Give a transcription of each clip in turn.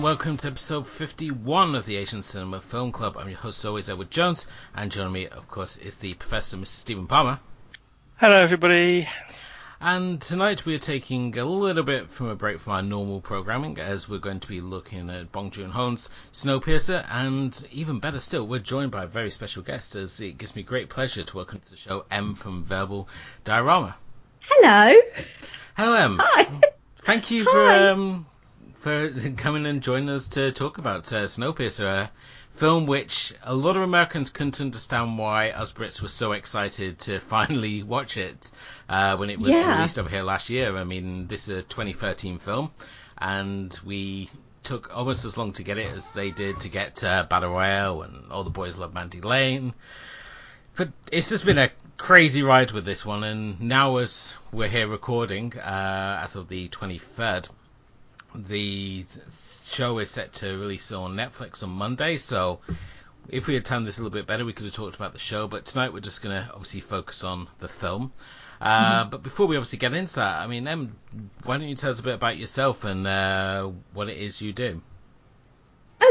And welcome to episode 51 of the Asian Cinema Film Club. I'm your host, always, Edward Jones, and joining me, of course, is the Professor, Mr. Stephen Palmer. Hello, everybody. And tonight we are taking a little bit from a break from our normal programming, as we're going to be looking at Bong Joon-ho's Snowpiercer, and even better still, we're joined by a very special guest, as it gives me great pleasure to welcome to the show M from Verbal Diorama. Hello. Hello, M. Hi. Thank you Hi. for um, for coming and joining us to talk about uh, Snowpiercer, a film which a lot of Americans couldn't understand why us Brits were so excited to finally watch it uh, when it was Yeah. released over here last year. I mean, this is a 2013 film, and we took almost as long to get it as they did to get uh, Battle Royale and All the Boys Love Mandy Lane. But it's just been a crazy ride with this one, and now as we're here recording, uh, as of the 23rd, the show is set to release on Netflix on Monday, so if we had timed this a little bit better, we could have talked about the show, but tonight we're just going to obviously focus on the film. Uh, But before we obviously get into that, I mean, Em, why don't you tell us a bit about yourself and uh, what it is you do?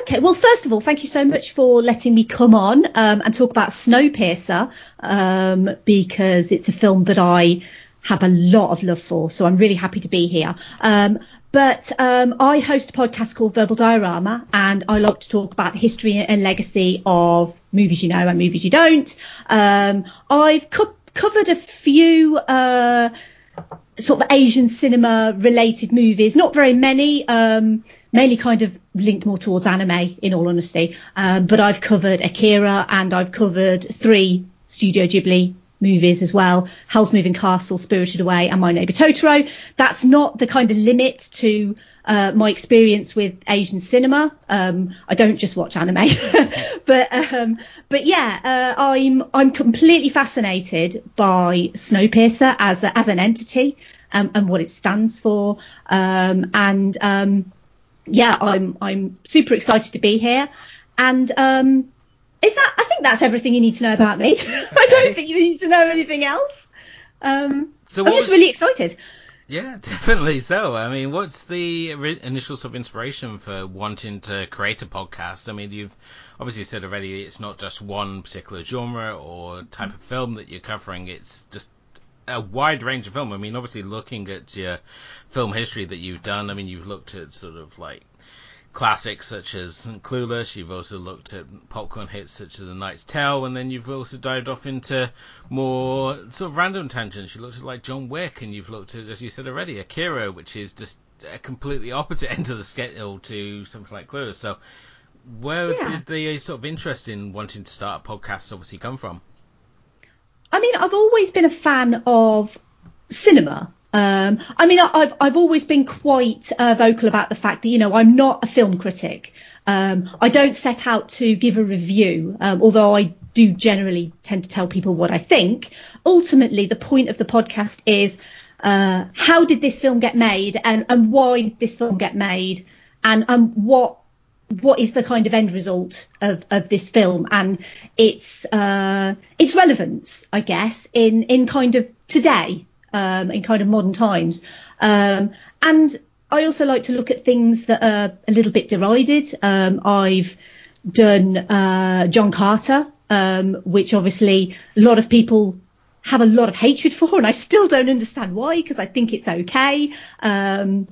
Okay. Well, first of all, thank you so much for letting me come on um, and talk about Snowpiercer um, because it's a film that I have a lot of love for. So I'm really happy to be here. Um, but um, I host a podcast called Verbal Diorama, and I like to talk about the history and legacy of movies you know and movies you don't. Um, I've co- covered a few. Uh, sort of Asian cinema related movies, not very many, um, mainly kind of linked more towards anime in all honesty. Um, but I've covered Akira and I've covered three Studio Ghibli movies as well. Howl's Moving Castle, Spirited Away and My Neighbor Totoro. That's not the kind of limit to uh, my experience with Asian cinema. Um, I don't just watch anime, but um, but yeah, uh, I'm I'm completely fascinated by Snowpiercer as a, as an entity um, and what it stands for. Um, and um, yeah, I'm I'm super excited to be here. And um, is that? I think that's everything you need to know about me. I don't think you need to know anything else. Um, So I'm just was- really excited. Yeah, definitely so. I mean, what's the initial sort of inspiration for wanting to create a podcast? I mean, you've obviously said already it's not just one particular genre or type of film that you're covering. It's just a wide range of film. I mean, obviously looking at your film history that you've done, I mean, you've looked at sort of like classics such as Clueless. You've also looked at popcorn hits such as The Knight's Tale, and then you've also dived off into more sort of random tangents. You looked at like John Wick, and you've looked at, as you said already, Akira, which is just a completely opposite end of the scale to something like Clueless. So, where Yeah. did the uh, sort of interest in wanting to start a podcast obviously come from? I mean, I've always been a fan of cinema. Um, I mean, I've I've always been quite uh, vocal about the fact that you know I'm not a film critic. Um, I don't set out to give a review, um, although I do generally tend to tell people what I think. Ultimately, the point of the podcast is uh, how did this film get made, and and why did this film get made, and and what what is the kind of end result of, of this film and its uh, its relevance, I guess, in in kind of today, um, in kind of modern times. Um, and I also like to look at things that are a little bit derided. Um, I've done uh, John Carter, um, which obviously a lot of people have a lot of hatred for, and I still don't understand why because I think it's okay. Um,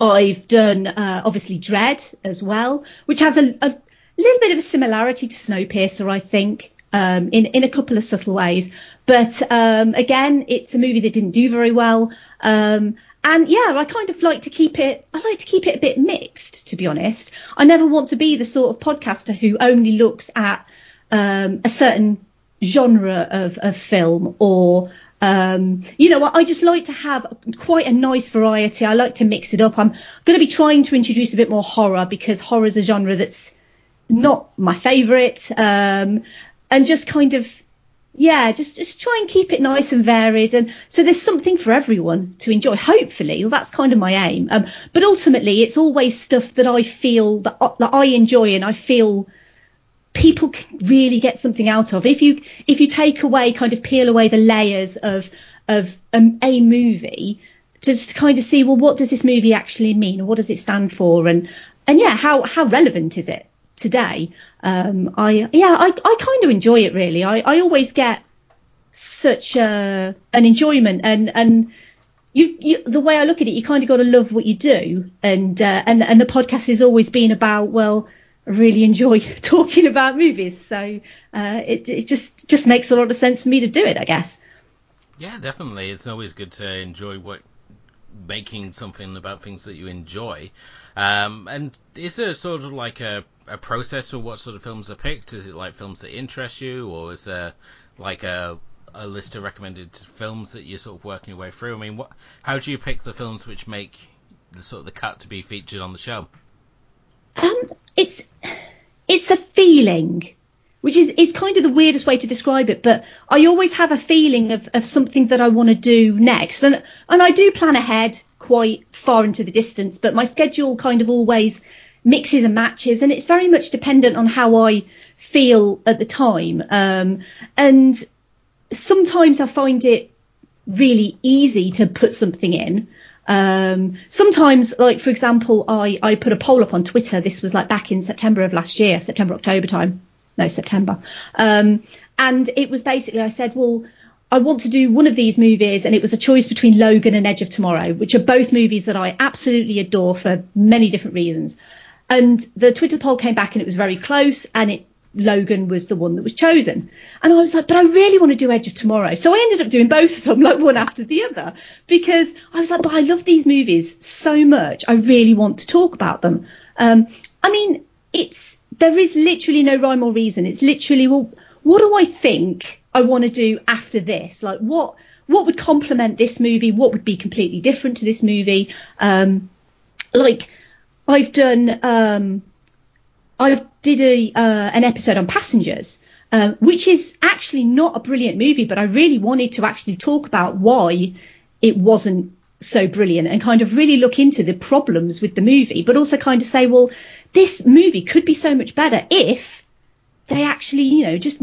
I've done uh, obviously Dredd as well, which has a, a little bit of a similarity to Snowpiercer, I think, um, in in a couple of subtle ways. But um, again, it's a movie that didn't do very well, um, and yeah, I kind of like to keep it. I like to keep it a bit mixed, to be honest. I never want to be the sort of podcaster who only looks at um, a certain genre of, of film or um, you know, I just like to have quite a nice variety. I like to mix it up. I'm going to be trying to introduce a bit more horror because horror is a genre that's not my favourite. Um, and just kind of, yeah, just, just try and keep it nice and varied. And so there's something for everyone to enjoy, hopefully. Well, that's kind of my aim. Um, but ultimately, it's always stuff that I feel that, that I enjoy and I feel people can really get something out of if you if you take away kind of peel away the layers of of um, a movie to just kind of see well what does this movie actually mean what does it stand for and and yeah how how relevant is it today um i yeah i i kind of enjoy it really i i always get such a an enjoyment and and you, you, the way I look at it, you kind of got to love what you do, and uh, and and the podcast has always been about well, I really enjoy talking about movies. So uh, it, it just just makes a lot of sense for me to do it, I guess. Yeah, definitely. It's always good to enjoy what making something about things that you enjoy. Um, and is there sort of like a, a process for what sort of films are picked? Is it like films that interest you, or is there like a a list of recommended films that you're sort of working your way through? I mean, what how do you pick the films which make the sort of the cut to be featured on the show? Um, it's it's a feeling, which is is kind of the weirdest way to describe it. But I always have a feeling of, of something that I want to do next, and and I do plan ahead quite far into the distance. But my schedule kind of always mixes and matches, and it's very much dependent on how I feel at the time. Um, and sometimes I find it really easy to put something in. Um, sometimes, like for example, I, I put a poll up on Twitter. This was like back in September of last year, September, October time. No, September. Um, and it was basically, I said, well, I want to do one of these movies, and it was a choice between Logan and Edge of Tomorrow, which are both movies that I absolutely adore for many different reasons. And the Twitter poll came back, and it was very close, and it Logan was the one that was chosen. And I was like, but I really want to do Edge of Tomorrow. So I ended up doing both of them, like one after the other, because I was like, but I love these movies so much. I really want to talk about them. Um, I mean, it's, there is literally no rhyme or reason. It's literally, well, what do I think I want to do after this? Like, what, what would complement this movie? What would be completely different to this movie? Um, like, I've done, um, I did a uh, an episode on Passengers, uh, which is actually not a brilliant movie, but I really wanted to actually talk about why it wasn't so brilliant and kind of really look into the problems with the movie, but also kind of say, well, this movie could be so much better if they actually, you know, just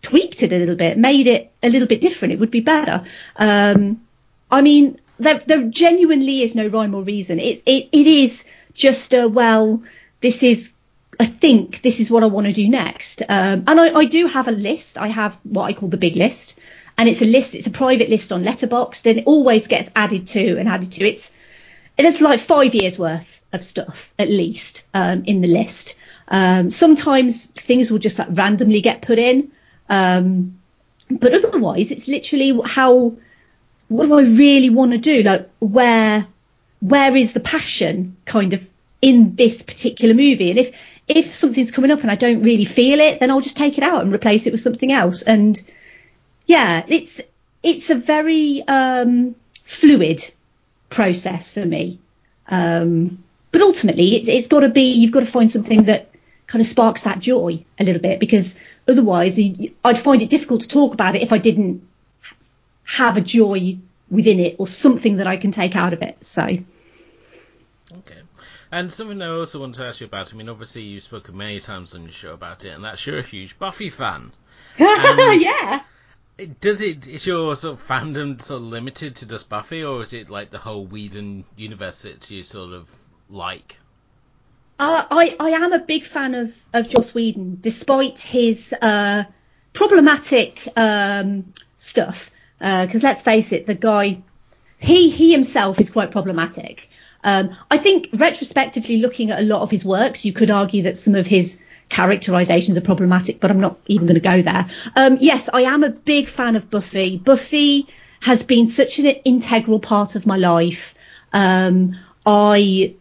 tweaked it a little bit, made it a little bit different. It would be better. Um, I mean, there, there genuinely is no rhyme or reason. It, it, it is just a, well, this is I think this is what I want to do next. Um, and I, I, do have a list. I have what I call the big list, and it's a list. It's a private list on Letterboxd, and it always gets added to and added to. It's it's like five years worth of stuff at least um, in the list. Um, sometimes things will just like randomly get put in, um, but otherwise it's literally how what do I really want to do? Like where where is the passion kind of in this particular movie? And if if something's coming up and I don't really feel it, then I'll just take it out and replace it with something else. And yeah, it's it's a very um, fluid process for me. Um, but ultimately, it's, it's got to be you've got to find something that kind of sparks that joy a little bit because otherwise I'd find it difficult to talk about it if I didn't have a joy within it or something that I can take out of it. So. Okay. And something I also want to ask you about, I mean, obviously you've spoken many times on your show about it, and that's you're a huge Buffy fan. yeah. Does it, is your sort of fandom sort of limited to just Buffy, or is it like the whole Whedon universe that you sort of like? Uh, I, I am a big fan of, of Joss Whedon, despite his uh, problematic um, stuff. Because uh, let's face it, the guy, he he himself is quite problematic. Um, I think retrospectively looking at a lot of his works, you could argue that some of his characterizations are problematic, but I'm not even going to go there. Um, yes, I am a big fan of Buffy. Buffy has been such an integral part of my life. Um, I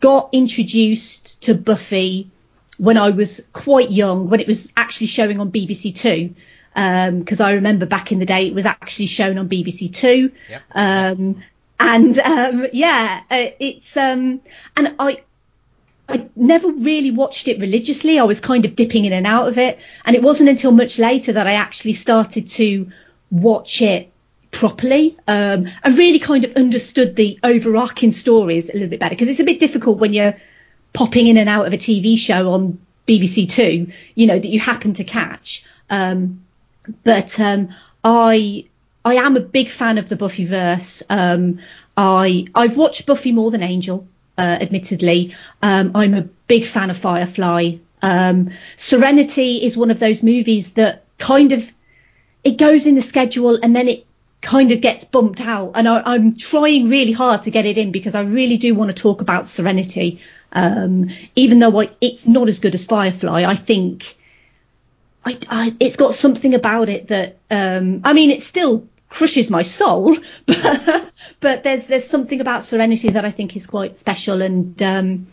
got introduced to Buffy when I was quite young, when it was actually showing on BBC Two. Because um, I remember back in the day, it was actually shown on BBC Two. Yep. Um, and um, yeah, uh, it's um, and I I never really watched it religiously. I was kind of dipping in and out of it, and it wasn't until much later that I actually started to watch it properly um, and really kind of understood the overarching stories a little bit better because it's a bit difficult when you're popping in and out of a TV show on BBC Two, you know, that you happen to catch. Um, but um, I I am a big fan of the Buffyverse. Um, I I've watched Buffy more than Angel, uh, admittedly. Um, I'm a big fan of Firefly. Um, Serenity is one of those movies that kind of it goes in the schedule and then it kind of gets bumped out. And I, am trying really hard to get it in because I really do want to talk about Serenity. Um, even though I, it's not as good as Firefly, I think I, I, it's got something about it that um, I mean, it still crushes my soul, but, but there's there's something about Serenity that I think is quite special. And um,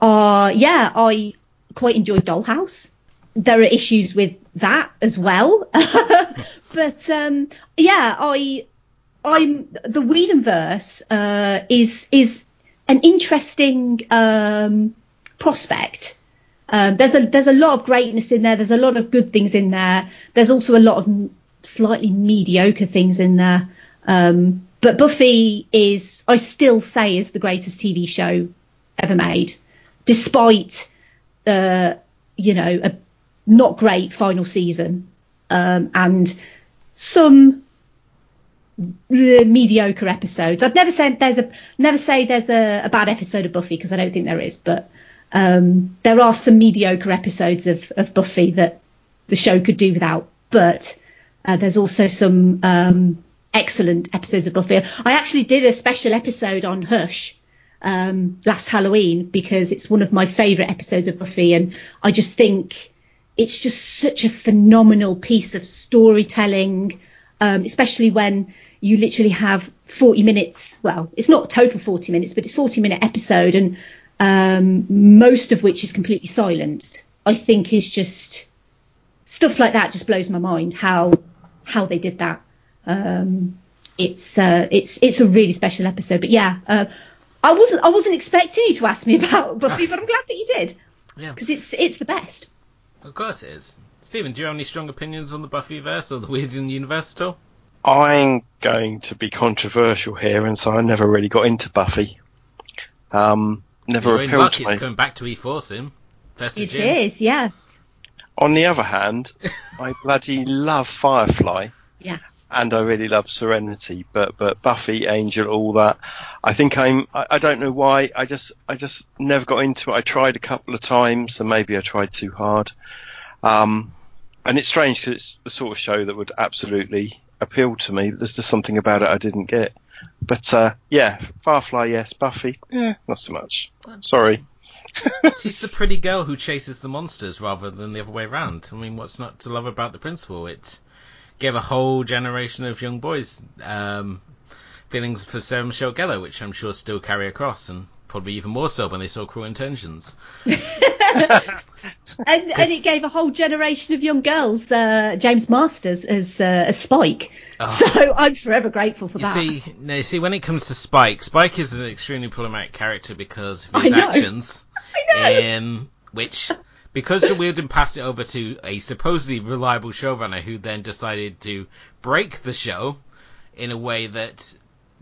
uh, yeah, I quite enjoyed Dollhouse. There are issues with that as well, but um, yeah, I I'm the Whedonverse uh, is is an interesting um, prospect. Um, there's a there's a lot of greatness in there. There's a lot of good things in there. There's also a lot of slightly mediocre things in there. Um, but Buffy is, I still say, is the greatest TV show ever made, despite uh, you know a not great final season um, and some mediocre episodes. I'd never say there's a never say there's a, a bad episode of Buffy because I don't think there is, but um, there are some mediocre episodes of, of Buffy that the show could do without. But uh, there's also some um, excellent episodes of Buffy. I actually did a special episode on Hush um, last Halloween because it's one of my favourite episodes of Buffy, and I just think it's just such a phenomenal piece of storytelling, um, especially when you literally have 40 minutes. Well, it's not total 40 minutes, but it's 40 minute episode, and um, most of which is completely silent. I think is just stuff like that just blows my mind how how they did that. Um, it's uh, it's it's a really special episode. But yeah, uh, I wasn't I wasn't expecting you to ask me about Buffy, but I'm glad that you did. Yeah, because it's it's the best. Of course it is. Stephen, do you have any strong opinions on the Buffyverse or the Whedon Universe at all? I'm going to be controversial here and so I never really got into Buffy. Um, never You're appealed luck, to it's coming back to E4 soon. First of It June. is, yeah, On the other hand, I bloody love Firefly yeah. and I really love Serenity, but but Buffy, Angel, all that. I think I'm. I, I don't know why. I just I just never got into it. I tried a couple of times, and maybe I tried too hard. Um, and it's strange because it's the sort of show that would absolutely appeal to me. There's just something about it I didn't get. But uh, yeah, Firefly, yes. Buffy, yeah, not so much. Sorry. She's the pretty girl who chases the monsters rather than the other way around. I mean, what's not to love about the principle? It gave a whole generation of young boys um, feelings for Sarah Michelle Gellar, which I'm sure still carry across, and probably even more so when they saw Cruel Intentions. And, and it gave a whole generation of young girls uh, James Marsters as uh, as Spike. Oh. So I'm forever grateful for You that. see, no, you see, when it comes to Spike, Spike is an extremely problematic character because of his actions, I know. in which because the Whedon passed it over to a supposedly reliable showrunner who then decided to break the show in a way that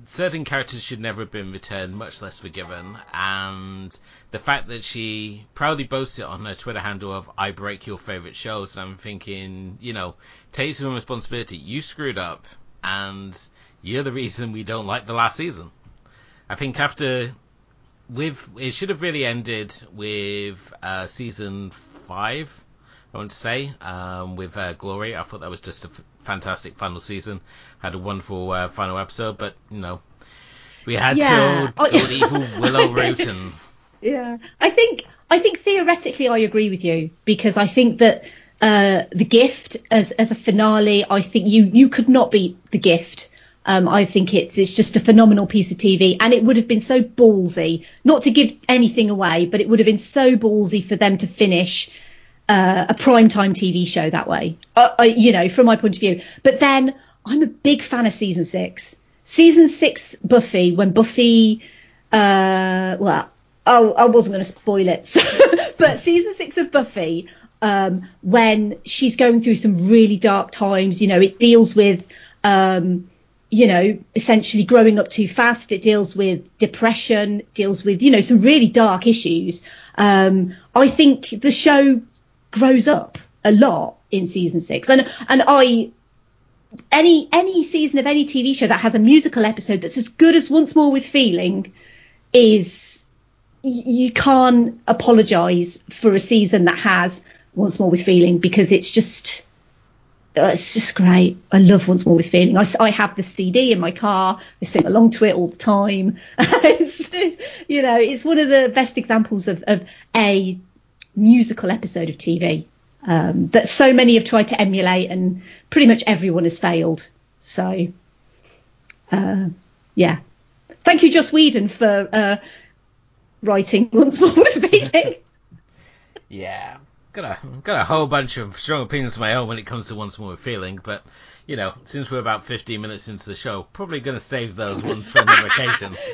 certain characters should never have been returned, much less forgiven, and the fact that she proudly boasts it on her Twitter handle of "I break your favorite shows," I'm thinking, you know, take some responsibility. You screwed up, and you're the reason we don't like the last season. I think after with it should have really ended with uh, season five. I want to say um, with uh, Glory. I thought that was just a f- fantastic final season. Had a wonderful uh, final episode, but you know we had Yeah. to go evil Willow route and Yeah, I think I think theoretically I agree with you because I think that uh, the gift as as a finale, I think you you could not beat the gift. Um, I think it's it's just a phenomenal piece of TV, and it would have been so ballsy, not to give anything away, but it would have been so ballsy for them to finish uh, a primetime TV show that way. Uh, I, you know, from my point of view. But then I'm a big fan of season six. Season six Buffy, when Buffy, uh, well, oh, I wasn't going to spoil it, so, but season six of Buffy, um, when she's going through some really dark times, you know, it deals with, um, you know, essentially growing up too fast. It deals with depression, deals with, you know, some really dark issues. Um, I think the show grows up a lot in season six, and and I any any season of any TV show that has a musical episode that's as good as Once More with Feeling is you can't apologize for a season that has Once More with Feeling because it's just uh, it's just great. I love Once More with Feeling. I, I have the CD in my car. I sing along to it all the time. it's, it's, you know, it's one of the best examples of, of a musical episode of TV um, that so many have tried to emulate, and pretty much everyone has failed. So, uh, yeah. Thank you, Joss Whedon, for uh, writing once more with me. yeah, got a got a whole bunch of strong opinions of my own when it comes to once more with feeling, but you know, since we're about 15 minutes into the show, probably going to save those ones for another occasion.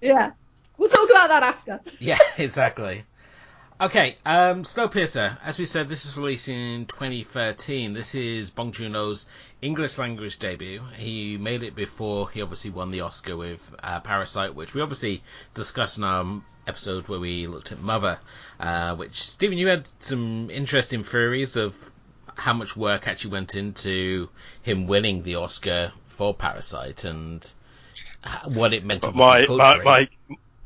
Yeah, we'll talk about that after. Yeah, exactly. Okay, um, Snowpiercer. As we said, this is released in 2013. This is Bong Joon-ho's English language debut. He made it before he obviously won the Oscar with uh, Parasite, which we obviously discussed in our episode where we looked at Mother. Uh, which Stephen, you had some interesting theories of how much work actually went into him winning the Oscar for Parasite and what it meant. My, my, my,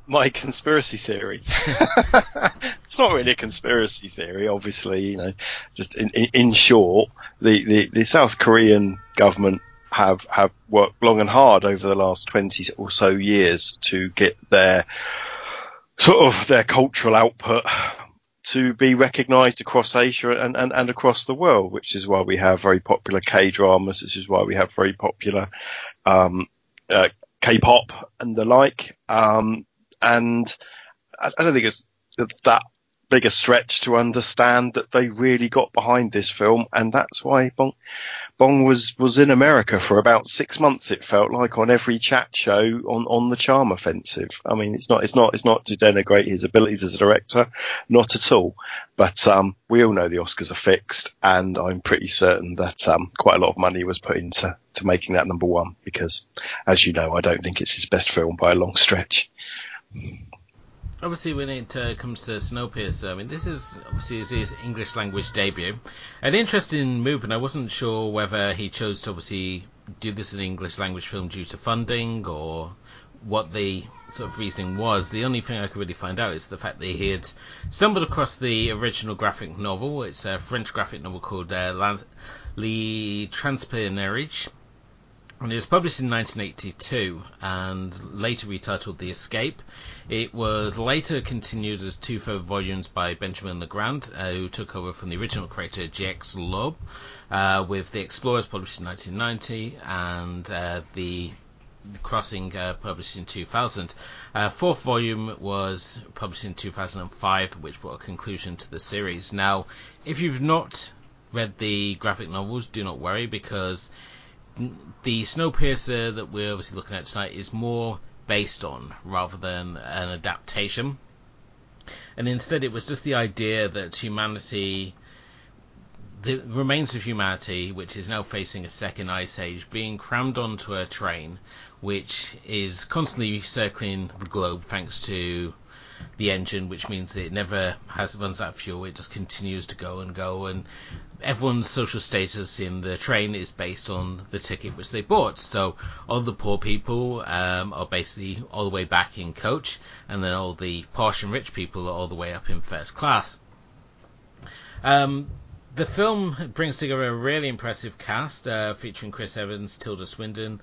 my conspiracy theory. it's not really a conspiracy theory, obviously. You know, just in, in, in short, the, the, the, South Korean government have have worked long and hard over the last twenty or so years to get their sort of their cultural output to be recognised across Asia and, and, and across the world, which is why we have very popular K dramas. This is why we have very popular um, uh, K-pop and the like. Um, and I, I don't think it's that big a stretch to understand that they really got behind this film, and that's why Bong, Bong was was in America for about six months. It felt like on every chat show on on the Charm Offensive. I mean, it's not it's not it's not to denigrate his abilities as a director, not at all. But um, we all know the Oscars are fixed, and I'm pretty certain that um, quite a lot of money was put into to making that number one because, as you know, I don't think it's his best film by a long stretch. Obviously, when it uh, comes to Snowpiercer, I mean, this is obviously his English language debut. An interesting move, and I wasn't sure whether he chose to obviously do this as an English language film due to funding or what the sort of reasoning was. The only thing I could really find out is the fact that he had stumbled across the original graphic novel. It's a French graphic novel called uh, Le Transperceneige and it was published in 1982 and later retitled The Escape. It was later continued as two further volumes by Benjamin Legrand, uh, who took over from the original creator Jacques Lob, uh, with The Explorers published in 1990 and uh, The Crossing uh, published in 2000. Uh, fourth volume was published in 2005, which brought a conclusion to the series. Now, if you've not read the graphic novels, do not worry because the Snowpiercer that we're obviously looking at tonight is more based on rather than an adaptation. And instead, it was just the idea that humanity, the remains of humanity, which is now facing a second ice age, being crammed onto a train, which is constantly circling the globe thanks to the engine, which means that it never has runs out of fuel. It just continues to go and go, and everyone's social status in the train is based on the ticket which they bought. So all the poor people um, are basically all the way back in coach, and then all the posh and rich people are all the way up in first class. Um, the film brings together a really impressive cast uh, featuring Chris Evans, Tilda Swinton,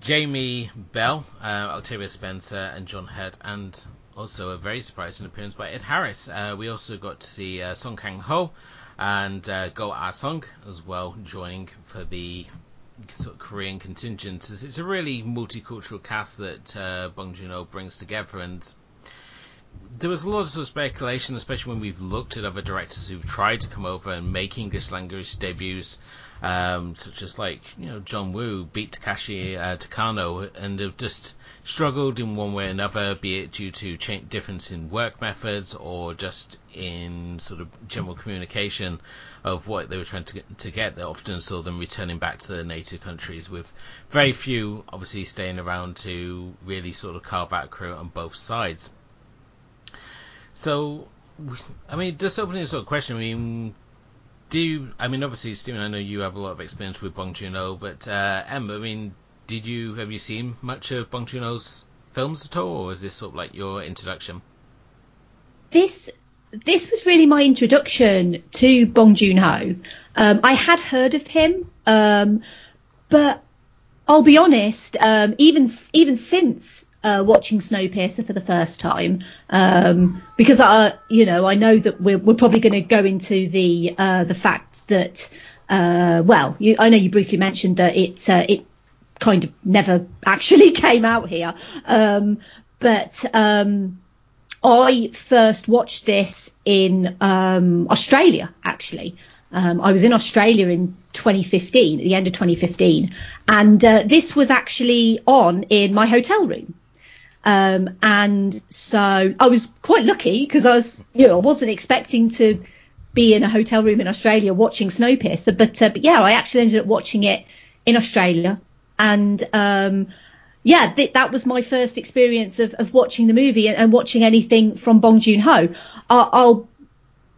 Jamie Bell, uh, Octavia Spencer, and John Hurt, and also a very surprising appearance by Ed Harris. Uh, we also got to see uh, Song Kang Ho and uh, Go Ah Sung as well joining for the sort of Korean contingent. It's, a really multicultural cast that uh, Bong Joon-ho brings together, and there was a lot of, sort of speculation, especially when we've looked at other directors who've tried to come over and make English language debuts, um, such as like you know John Woo beat Takashi uh, Takano, and have just struggled in one way or another, be it due to difference in work methods or just in sort of general communication of what they were trying to get, to get. They often saw them returning back to their native countries, with very few obviously staying around to really sort of carve out a career on both sides. So, I mean, just opening sort of question. I mean, do you? I mean, obviously, Stephen, I know you have a lot of experience with Bong Joon-ho, but uh, Em, I mean, did you have you seen much of Bong Joon-ho's films at all, or is this sort of like your introduction? This this was really my introduction to Bong Joon-ho. Um, I had heard of him, um, but I'll be honest, um, even even since uh, watching Snowpiercer for the first time, um, because I, you know, I know that we're, we're probably going to go into the uh, the fact that, uh, well, you, I know you briefly mentioned that it uh, it kind of never actually came out here, um, but um, I first watched this in um, Australia actually. Um, I was in Australia in 2015, at the end of 2015, and uh, this was actually on in my hotel room. Um, and so I was quite lucky because I was, you know, I wasn't expecting to be in a hotel room in Australia watching Snowpiercer, but, uh, but yeah, I actually ended up watching it in Australia, and um, yeah, th- that was my first experience of, of watching the movie and, and watching anything from Bong Joon Ho. I'll, I'll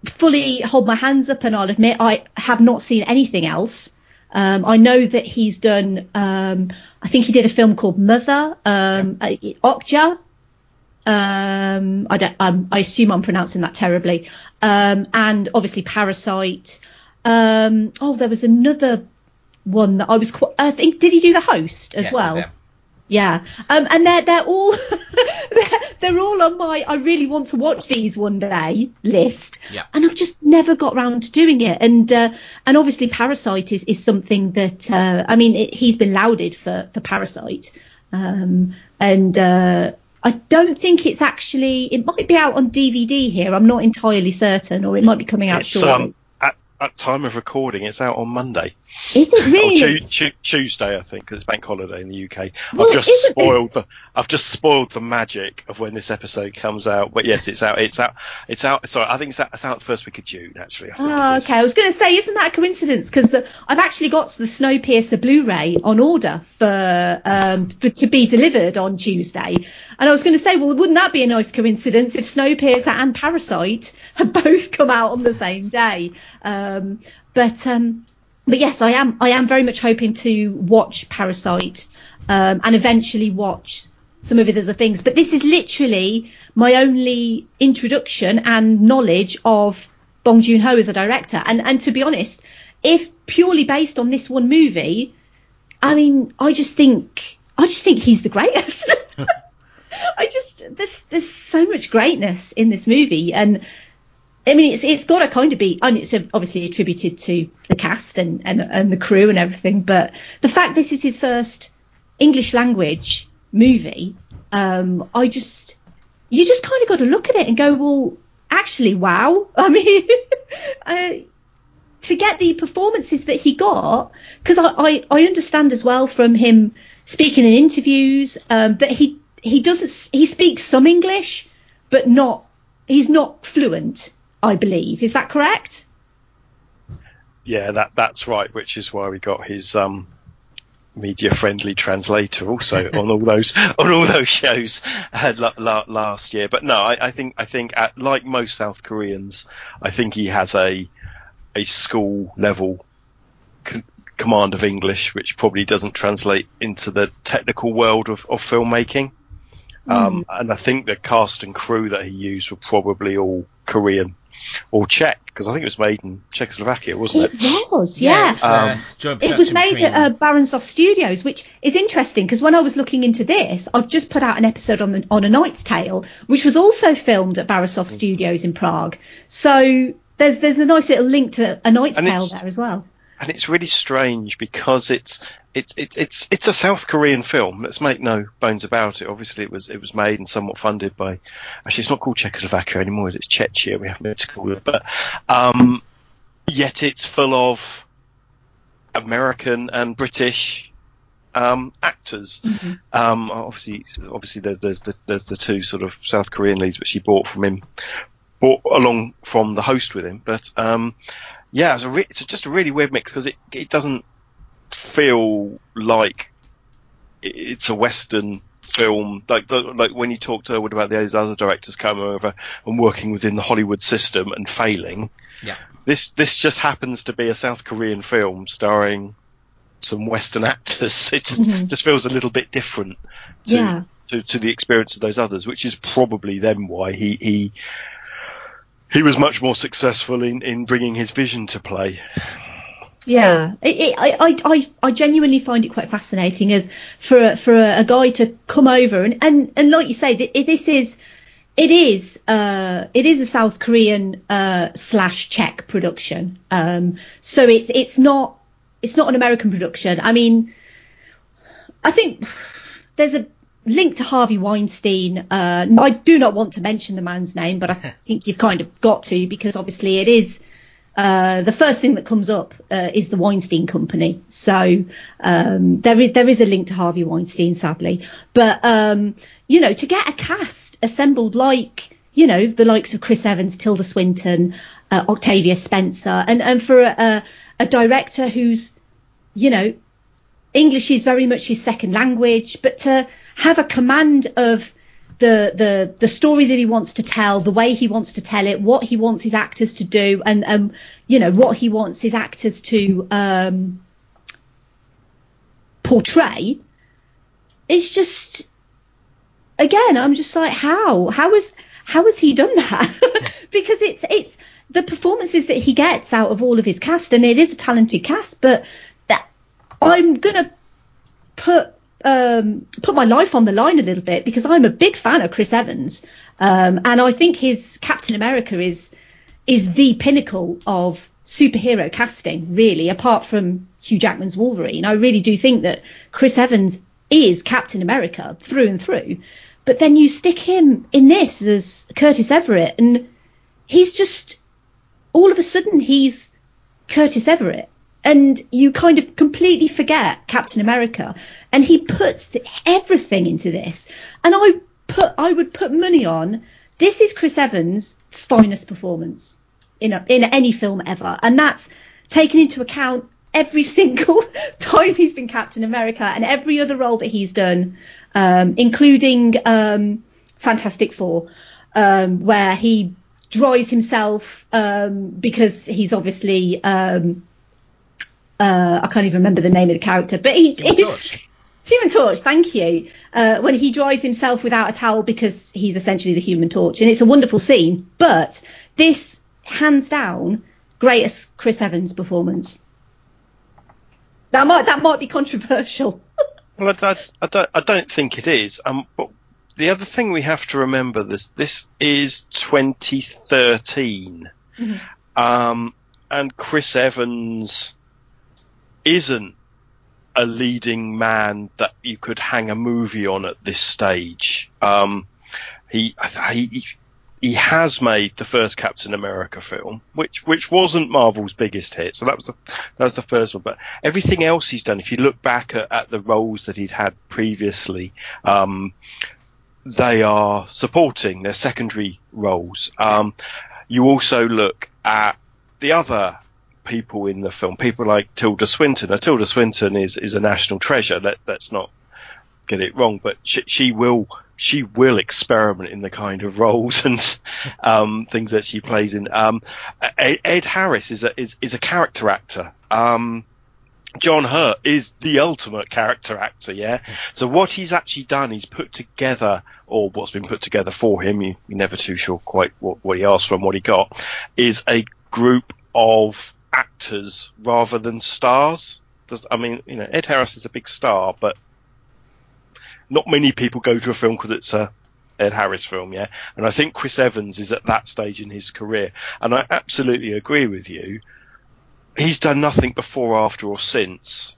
fully hold my hands up and I'll admit I have not seen anything else. Um, I know that he's done. Um, I think he did a film called Mother, um, uh, Okja. Um, I don't. Um, I assume I'm pronouncing that terribly. Um, and obviously Parasite. Um, oh, there was another one that I was. Quite, I think did he do the host as Yes, well? Yeah. Um, and they're they're all they're, they're all on my I really want to watch these one day list, Yeah. and I've just never got round to doing it. And uh, and obviously Parasite is, is something that uh, I mean it, he's been lauded for for Parasite, um, and uh, I don't think it's actually it might be out on DVD here. I'm not entirely certain, or it might be coming out It's shortly. um at, time of recording, it's out on Monday is it really? Tu- Tu- Tuesday, I think, because it's bank holiday in the UK. Well, I've just isn't it- spoiled the I've just spoiled the magic of when this episode comes out. But yes, it's out. It's out. It's out. Sorry, I think it's out, it's out the first week of June. Actually, I think Oh, okay. I was going to say, isn't that a coincidence? Because uh, I've actually got the Snowpiercer Blu-ray on order for, um, for to be delivered on Tuesday, and I was going to say, well, wouldn't that be a nice coincidence if Snowpiercer and Parasite had both come out on the same day? Um, but um, but yes, I am I am very much hoping to watch Parasite um, and eventually watch some of his other things. But this is literally my only introduction and knowledge of Bong Joon Ho as a director. And and to be honest, if purely based on this one movie, I mean, I just think I just think he's the greatest. I just there's there's so much greatness in this movie and. I mean, it's it's got to kind of be, and it's obviously attributed to the cast and, and and the crew and everything. But the fact this is his first English language movie, um, I just you just kind of got to look at it and go, well, actually, wow. I mean, I, to get the performances that he got, because I, I I understand as well from him speaking in interviews um, that he he doesn't he speaks some English, but not he's not fluent. I believe is that correct? Yeah, that that's right. Which is why we got his um media friendly translator also on all those on all those shows uh, la, la, last year. But no, I, I think I think at, like most South Koreans, I think he has a a school level c- command of English, which probably doesn't translate into the technical world of, of filmmaking. Um, and I think the cast and crew that he used were probably all Korean or Czech, because I think it was made in Czechoslovakia, wasn't it? It was, yeah. it's, uh, Um, It was made between- at uh, Barrandov Studios, which is interesting because when I was looking into this, I've just put out an episode on the on A Knight's Tale, which was also filmed at Barrandov Studios in Prague. So there's there's a nice little link to A Knight's And Tale there as well. And it's really strange because it's it's it's it's it's a South Korean film. Let's make no bones about it. Obviously, it was it was made and somewhat funded by. Actually, it's not called Czechoslovakia anymore. It's Czechia. We have to call it, but um, yet it's full of American and British um, actors. Mm-hmm. Um, obviously, obviously there's there's the, there's the two sort of South Korean leads which he bought from him, bought along from the host with him. But um, yeah, it's, a re- it's just a really weird mix because it it doesn't feel like it's a Western film, like like when you talk to Wood about those other directors coming over and working within the Hollywood system and failing. Yeah. This this just happens to be a South Korean film starring some Western actors. It just, mm-hmm. just feels a little bit different to, yeah. to, to the experience of those others, which is probably then why he he he was much more successful in, in bringing his vision to play. Yeah, it, it, I, I, I genuinely find it quite fascinating as for a, for a, a guy to come over and, and, and like you say, this is it is uh, it is a South Korean uh, slash Czech production. Um, so it's it's not it's not an American production. I mean, I think there's a link to Harvey Weinstein. Uh, I do not want to mention the man's name, but I think you've kind of got to because obviously it is. Uh, the first thing that comes up uh, is the Weinstein Company. So um, there is there is a link to Harvey Weinstein, sadly. But um, you know, to get a cast assembled like you know the likes of Chris Evans, Tilda Swinton, uh, Octavia Spencer, and and for a, a director who's you know English is very much his second language, but to have a command of the the the story that he wants to tell, the way he wants to tell it, what he wants his actors to do, and um, you know what he wants his actors to um, portray. It's just again, I'm just like, how how is how has he done that? because it's it's the performances that he gets out of all of his cast, and it is a talented cast, but that I'm gonna put um, put my life on the line a little bit because I'm a big fan of Chris Evans, um, and I think his Captain America is is the pinnacle of superhero casting, really. Apart from Hugh Jackman's Wolverine, I really do think that Chris Evans is Captain America through and through. But then you stick him in this as Curtis Everett, and he's just all of a sudden he's Curtis Everett and you kind of completely forget Captain America, and he puts the, everything into this. And I put, I would put money on this is Chris Evans' finest performance in a, in any film ever, and that's taken into account every single time he's been Captain America and every other role that he's done, um, including um, Fantastic Four, um, where he dries himself um, because he's obviously um, uh, I can't even remember the name of the character, but he, Human Torch. Human Torch, thank you. Uh, when he dries himself without a towel because he's essentially the Human Torch, and it's a wonderful scene. But this, hands down, greatest Chris Evans performance. That might that might be controversial. well, I, I, don't I don't think it is. Um, but the other thing we have to remember this this is 2013, mm-hmm. um, and Chris Evans isn't a leading man that you could hang a movie on at this stage. Um, he, he he has made the first Captain America film, which which wasn't Marvel's biggest hit, so that was the that was the first one. But everything else he's done, if you look back at, at the roles that he'd had previously, um, they are supporting, they're secondary roles. Um, you also look at the other people in the film, people like Tilda Swinton. Now, Tilda Swinton is, is a national treasure. Let, let's not get it wrong, but she, she will she will experiment in the kind of roles and um, things that she plays in. Um, Ed Harris is a is, is a character actor. Um, John Hurt is the ultimate character actor, yeah. So what he's actually done, he's put together, or what's been put together for him, you, are never too sure quite what, what he asked for and what he got, is a group of actors rather than stars. Does, I mean, you know, Ed Harris is a big star, but not many people go to a film because it's a Ed Harris film, yeah. And I think Chris Evans is at that stage in his career, and I absolutely agree with you. he's done nothing before, after, or since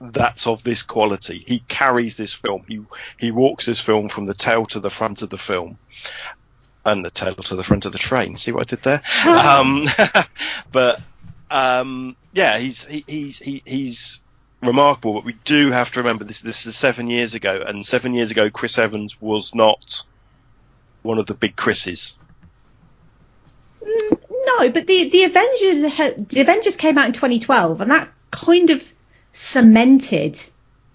that's of this quality. He carries this film. He he walks this film from the tail to the front of the film, and the tail to the front of the train. See what I did there? um, but um, yeah, he's he, he's he, he's remarkable. But we do have to remember this. This is seven years ago, and seven years ago, Chris Evans was not one of the big Chris's. No, but the the Avengers the Avengers came out in 2012, and that kind of cemented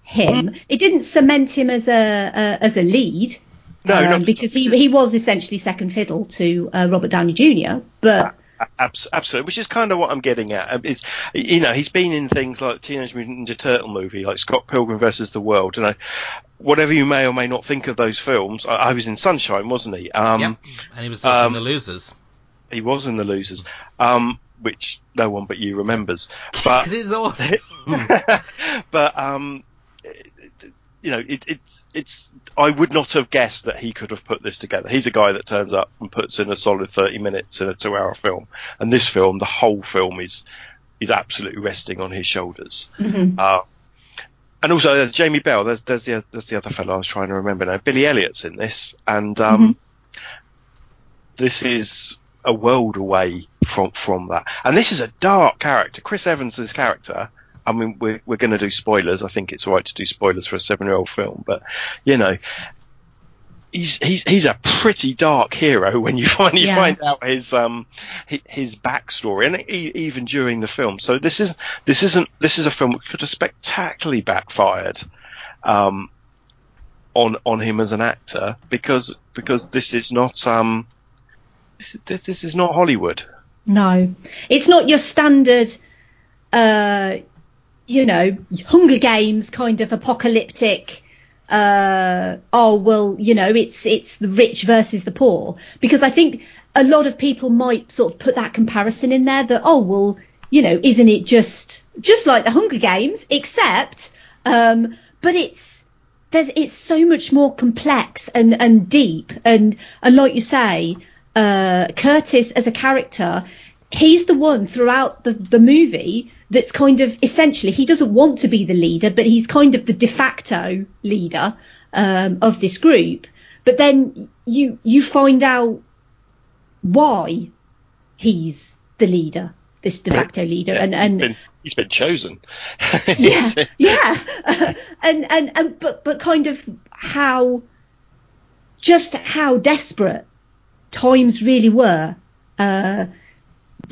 him. Mm. It didn't cement him as a, a as a lead. No, um, because he he was essentially second fiddle to uh, Robert Downey Jr. But absolutely, which is kind of what I'm getting at. Um, it's you know he's been in things like Teenage Mutant Ninja Turtle movie, like Scott Pilgrim versus the World. You know, whatever you may or may not think of those films, I, I was in Sunshine, wasn't he? Um, yep. and he was also um, in The Losers. He was in The Losers. Um, which no one but you remembers. But it is awesome. but um, you know, it, it's it's. I would not have guessed that he could have put this together. He's a guy that turns up and puts in a solid thirty minutes in a two-hour film, and this film, the whole film is is absolutely resting on his shoulders. Mm-hmm. Uh, and also there's Jamie Bell. There's there's the there's the other fellow I was trying to remember now. Billy Elliot's in this, and um, mm-hmm. this is a world away from from that. And this is a dark character. Chris Evans's character. I mean, we're we're going to do spoilers. I think it's right to do spoilers for a seven-year-old film, but you know, he's he's he's a pretty dark hero when you finally yeah. find out his um his backstory, and even during the film. So this is this isn't this is a film that could have spectacularly backfired. Um, on on him as an actor because because this is not um this, this, this is not Hollywood. No, it's not your standard, uh, you know, Hunger Games kind of apocalyptic. Uh, oh well, you know, it's it's the rich versus the poor because I think a lot of people might sort of put that comparison in there that oh well, you know, isn't it just just like the Hunger Games except, um, but it's there's it's so much more complex and and deep and and like you say, uh, Curtis as a character, he's the one throughout the, the movie that's kind of essentially he doesn't want to be the leader, but he's kind of the de facto leader um, of this group. But then you you find out why he's the leader, this de facto leader, yeah, and and he's been, he's been chosen. yeah, yeah, and and and but but kind of how just how desperate times really were uh,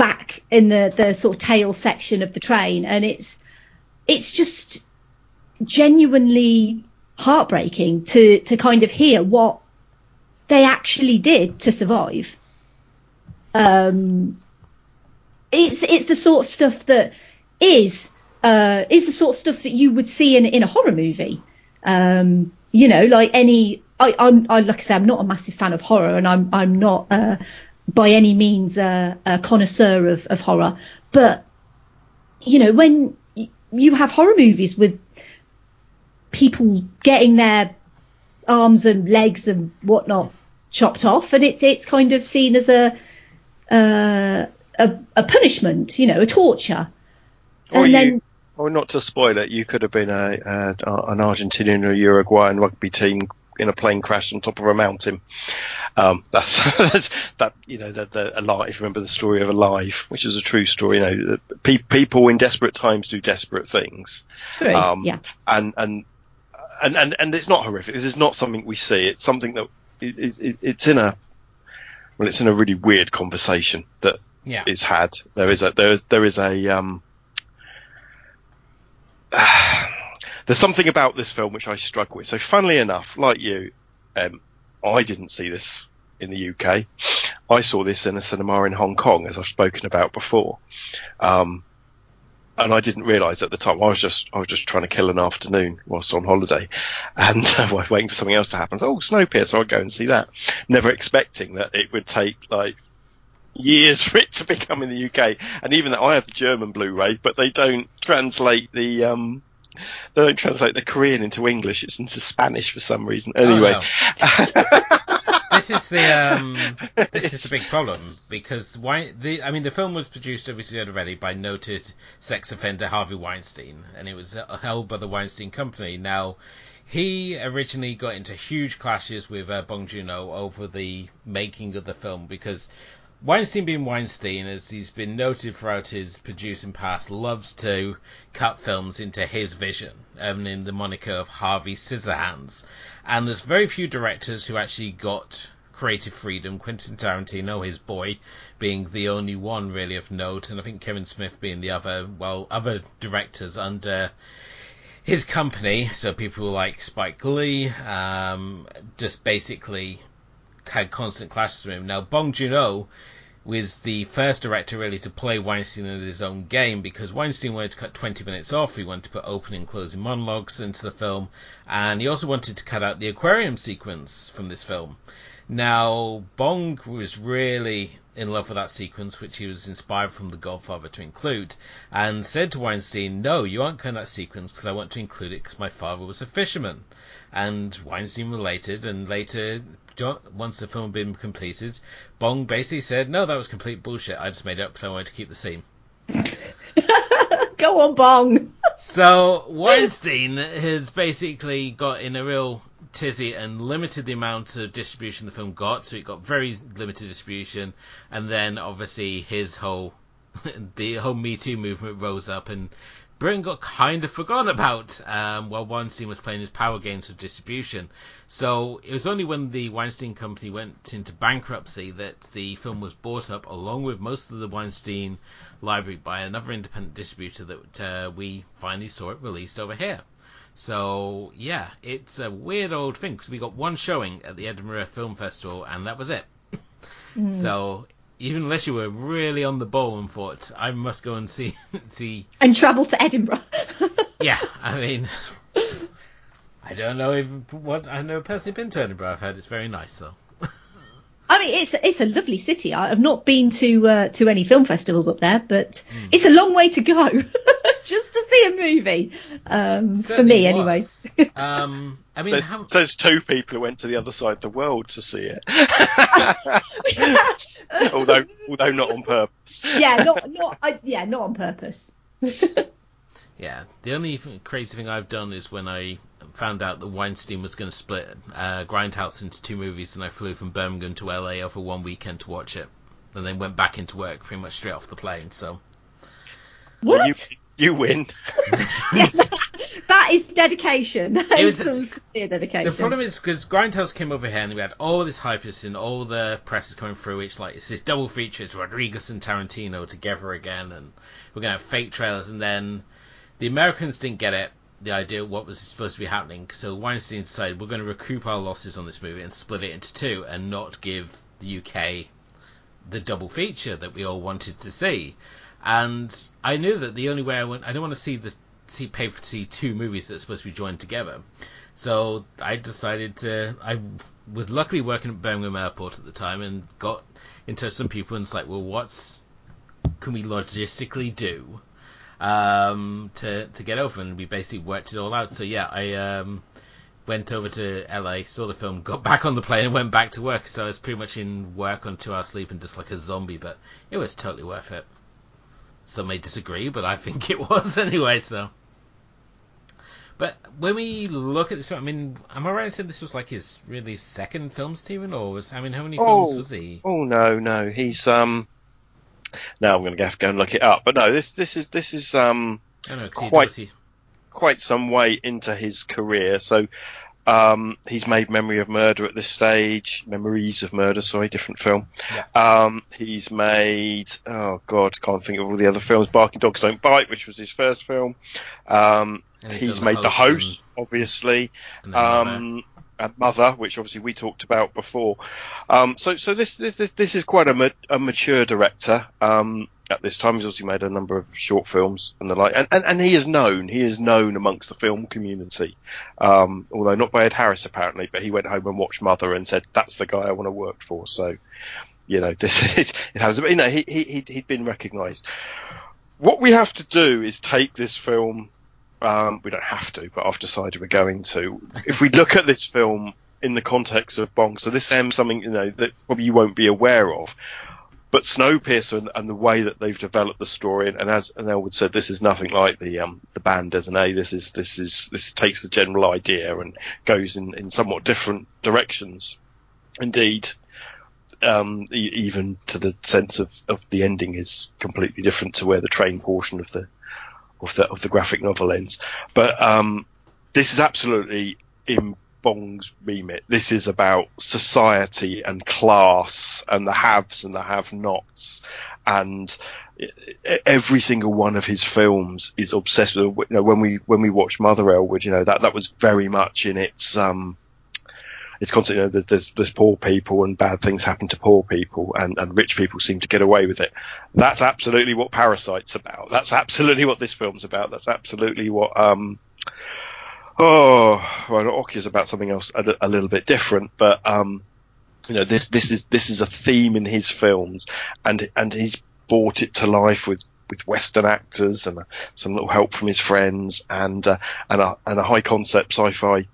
back in the, the sort of tail section of the train, and it's it's just genuinely heartbreaking to to kind of hear what they actually did to survive. Um, it's it's the sort of stuff that is uh, is the sort of stuff that you would see in in a horror movie. Um, you know, like any I, I'm, I, like I say, I'm not a massive fan of horror, and I'm, I'm not uh, by any means a, a connoisseur of, of horror. But you know, when you have horror movies with people getting their arms and legs and whatnot chopped off, and it's it's kind of seen as a uh, a, a punishment, you know, a torture. Or and you, then, or not to spoil it, you could have been a, a an Argentinian or Uruguayan rugby team in a plane crash on top of a mountain. Um, that's, that you know the, the alive. If you remember the story of Alive, which is a true story. You know, pe- people in desperate times do desperate things. True. Um, yeah. And and and and and it's not horrific. This is not something we see. It's something that is it, it's in a well, it's in a really weird conversation that yeah. is had. There is a there is there is a um. there's something about this film which I struggle with. So, funnily enough, like you, um, I didn't see this in the UK. I saw this in a cinema in Hong Kong, as I've spoken about before. Um, and I didn't realise at the time. I was just I was just trying to kill an afternoon whilst on holiday, and uh, I was waiting for something else to happen. oh, Snowpiercer! I'll go and see that. Never expecting that it would take like years for it to become in the UK. And even that I have the German Blu-ray, but they don't translate the um, they don't translate the Korean into English. It's into Spanish for some reason. Anyway. Oh, no. this is the um, this is the big problem because why the I mean the film was produced obviously already by noted sex offender Harvey Weinstein and it was held by the Weinstein Company. Now he originally got into huge clashes with uh, Bong Joon-ho over the making of the film because Weinstein being Weinstein, as he's been noted throughout his producing past, loves to cut films into his vision, in the moniker of Harvey Scissorhands. And there's very few directors who actually got creative freedom. Quentin Tarantino, his boy, being the only one really of note, and I think Kevin Smith being the other, well, other directors under his company. So people like Spike Lee, um, just basically had constant clashes with him. Now, Bong Joon-ho was the first director really to play Weinstein in his own game because Weinstein wanted to cut 20 minutes off. He wanted to put opening and closing monologues into the film, and he also wanted to cut out the aquarium sequence from this film. Now, Bong was really in love with that sequence, which he was inspired from The Godfather to include, and said to Weinstein, No, you aren't cutting that sequence because I want to include it because my father was a fisherman. And Weinstein related, and later once the film had been completed, Bong basically said, "No, that was complete bullshit. I just made it up because I wanted to keep the scene." Go on, Bong. so Weinstein has basically got in a real tizzy and limited the amount of distribution the film got, so it got very limited distribution, and then obviously his whole the whole Me Too movement rose up and Britain got kind of forgotten about um, while Weinstein was playing his power games of distribution. So it was only when the Weinstein Company went into bankruptcy that the film was bought up, along with most of the Weinstein library, by another independent distributor that uh, we finally saw it released over here. So yeah, it's a weird old thing because we got one showing at the Edinburgh Film Festival, and that was it. Mm. So even unless you were really on the ball and thought I must go and see see and travel to Edinburgh. yeah, I mean, I don't know if what I know personally been to Edinburgh. I've heard it's very nice though. I mean, it's it's a lovely city. I have not been to uh, to any film festivals up there, but mm. it's a long way to go just to see a movie. Um, for me, anyway. um, I mean, there's, how... there's two people who went to the other side of the world to see it. although although not on purpose. yeah, not not I, yeah, not on purpose. yeah, the only crazy thing I've done is when I found out that Weinstein was going to split uh, Grindhouse into two movies, and I flew from Birmingham to LA over one weekend to watch it, and then went back into work pretty much straight off the plane. So. What? Well, you, you win. that is dedication. That it was some dedication. The problem is because Grindhouse came over here and we had all this hype and all the press is coming through. It's like it's this double feature. It's Rodriguez and Tarantino together again, and we're gonna have fake trailers. And then the Americans didn't get it the idea of what was supposed to be happening. So Weinstein decided we're going to recoup our losses on this movie and split it into two and not give the UK the double feature that we all wanted to see. And I knew that the only way I went, I don't want to see the see pay for see two movies that are supposed to be joined together. So I decided to. I was luckily working at Birmingham Airport at the time and got in touch with some people and it's like, well, what's can we logistically do um, to to get over, and we basically worked it all out. So yeah, I um, went over to LA, saw the film, got back on the plane, and went back to work. So I was pretty much in work on two hours sleep and just like a zombie, but it was totally worth it. Some may disagree, but I think it was anyway. So. But when we look at this film, I mean, am I right in saying this was like his really second film, Stephen, or was I mean, how many films oh, was he? Oh no, no, he's um now I'm going to have to go and look it up. But no, this this is this is um know, quite quite some way into his career. So um, he's made Memory of Murder at this stage, Memories of Murder, sorry, different film. Yeah. Um, he's made oh god, can't think of all the other films. Barking Dogs Don't Bite, which was his first film. Um, he's made The Host, and, obviously. And and Mother, which obviously we talked about before. Um, so, so this, this this is quite a, ma- a mature director. Um, at this time, he's also made a number of short films and the like, and, and, and he is known. He is known amongst the film community, um, although not by Ed Harris apparently. But he went home and watched Mother and said, "That's the guy I want to work for." So, you know, this it, it has. You know, he he he'd been recognised. What we have to do is take this film um, we don't have to, but I've decided we're going to. If we look at this film in the context of Bong. So this is something you know that probably you won't be aware of. But Snowpiercer and, and the way that they've developed the story, and, and as Elwood said, this is nothing like the um, the bande dessinée. This is this is this takes the general idea and goes in, in somewhat different directions. Indeed, um, even to the sense of, of the ending is completely different to where the train portion of the of the of the graphic novel ends. But um, this is absolutely in Bong's remit. This is about society and class and the haves and the have-nots, and every single one of his films is obsessed with. You know, when we when we watched Mother Elwood, you know that that was very much in its um, it's constantly you know, there's, there's poor people and bad things happen to poor people and, and rich people seem to get away with it. That's absolutely what Parasite's about. That's absolutely what this film's about. That's absolutely what um, oh, well, Okja's about something else a, a, little bit different, but um, you know, this this is this is a theme in his films, and and he's brought it to life with with Western actors and some little help from his friends, and uh, and a and a high concept sci-fi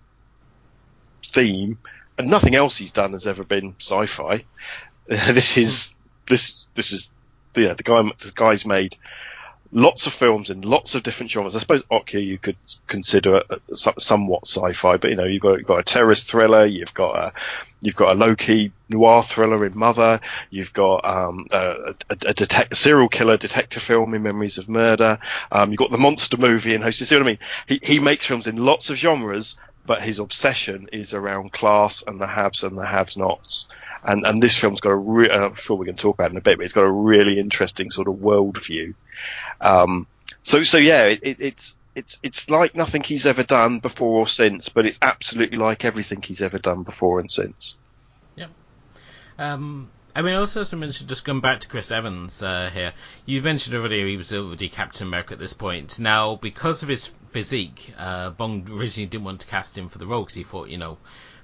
theme, and nothing else he's done has ever been sci-fi. this is this this is yeah the guy the guy's made lots of films in lots of different genres. I suppose Okja you could consider somewhat sci-fi, but you know you've got you've got a terrorist thriller, you've got a you've got a low-key noir thriller in Mother, you've got um, a, a, a detect, serial killer detective film in Memories of Murder, um, you've got the monster movie in Host. You see what I mean? He he makes films in lots of genres, but his obsession is around class and the haves and the have-nots. And, and this film's got a re- I'm sure we can talk about in a bit, but it's got a really interesting sort of worldview. Um, so, so yeah, it, it, it's, it's, it's like nothing he's ever done before or since, but it's absolutely like everything he's ever done before and since. Yep. Um, I mean, also to mention, just going back to Chris Evans uh, here, you mentioned already he was already Captain America at this point. Now, because of his physique, uh, Bong originally didn't want to cast him for the role because he thought, you know,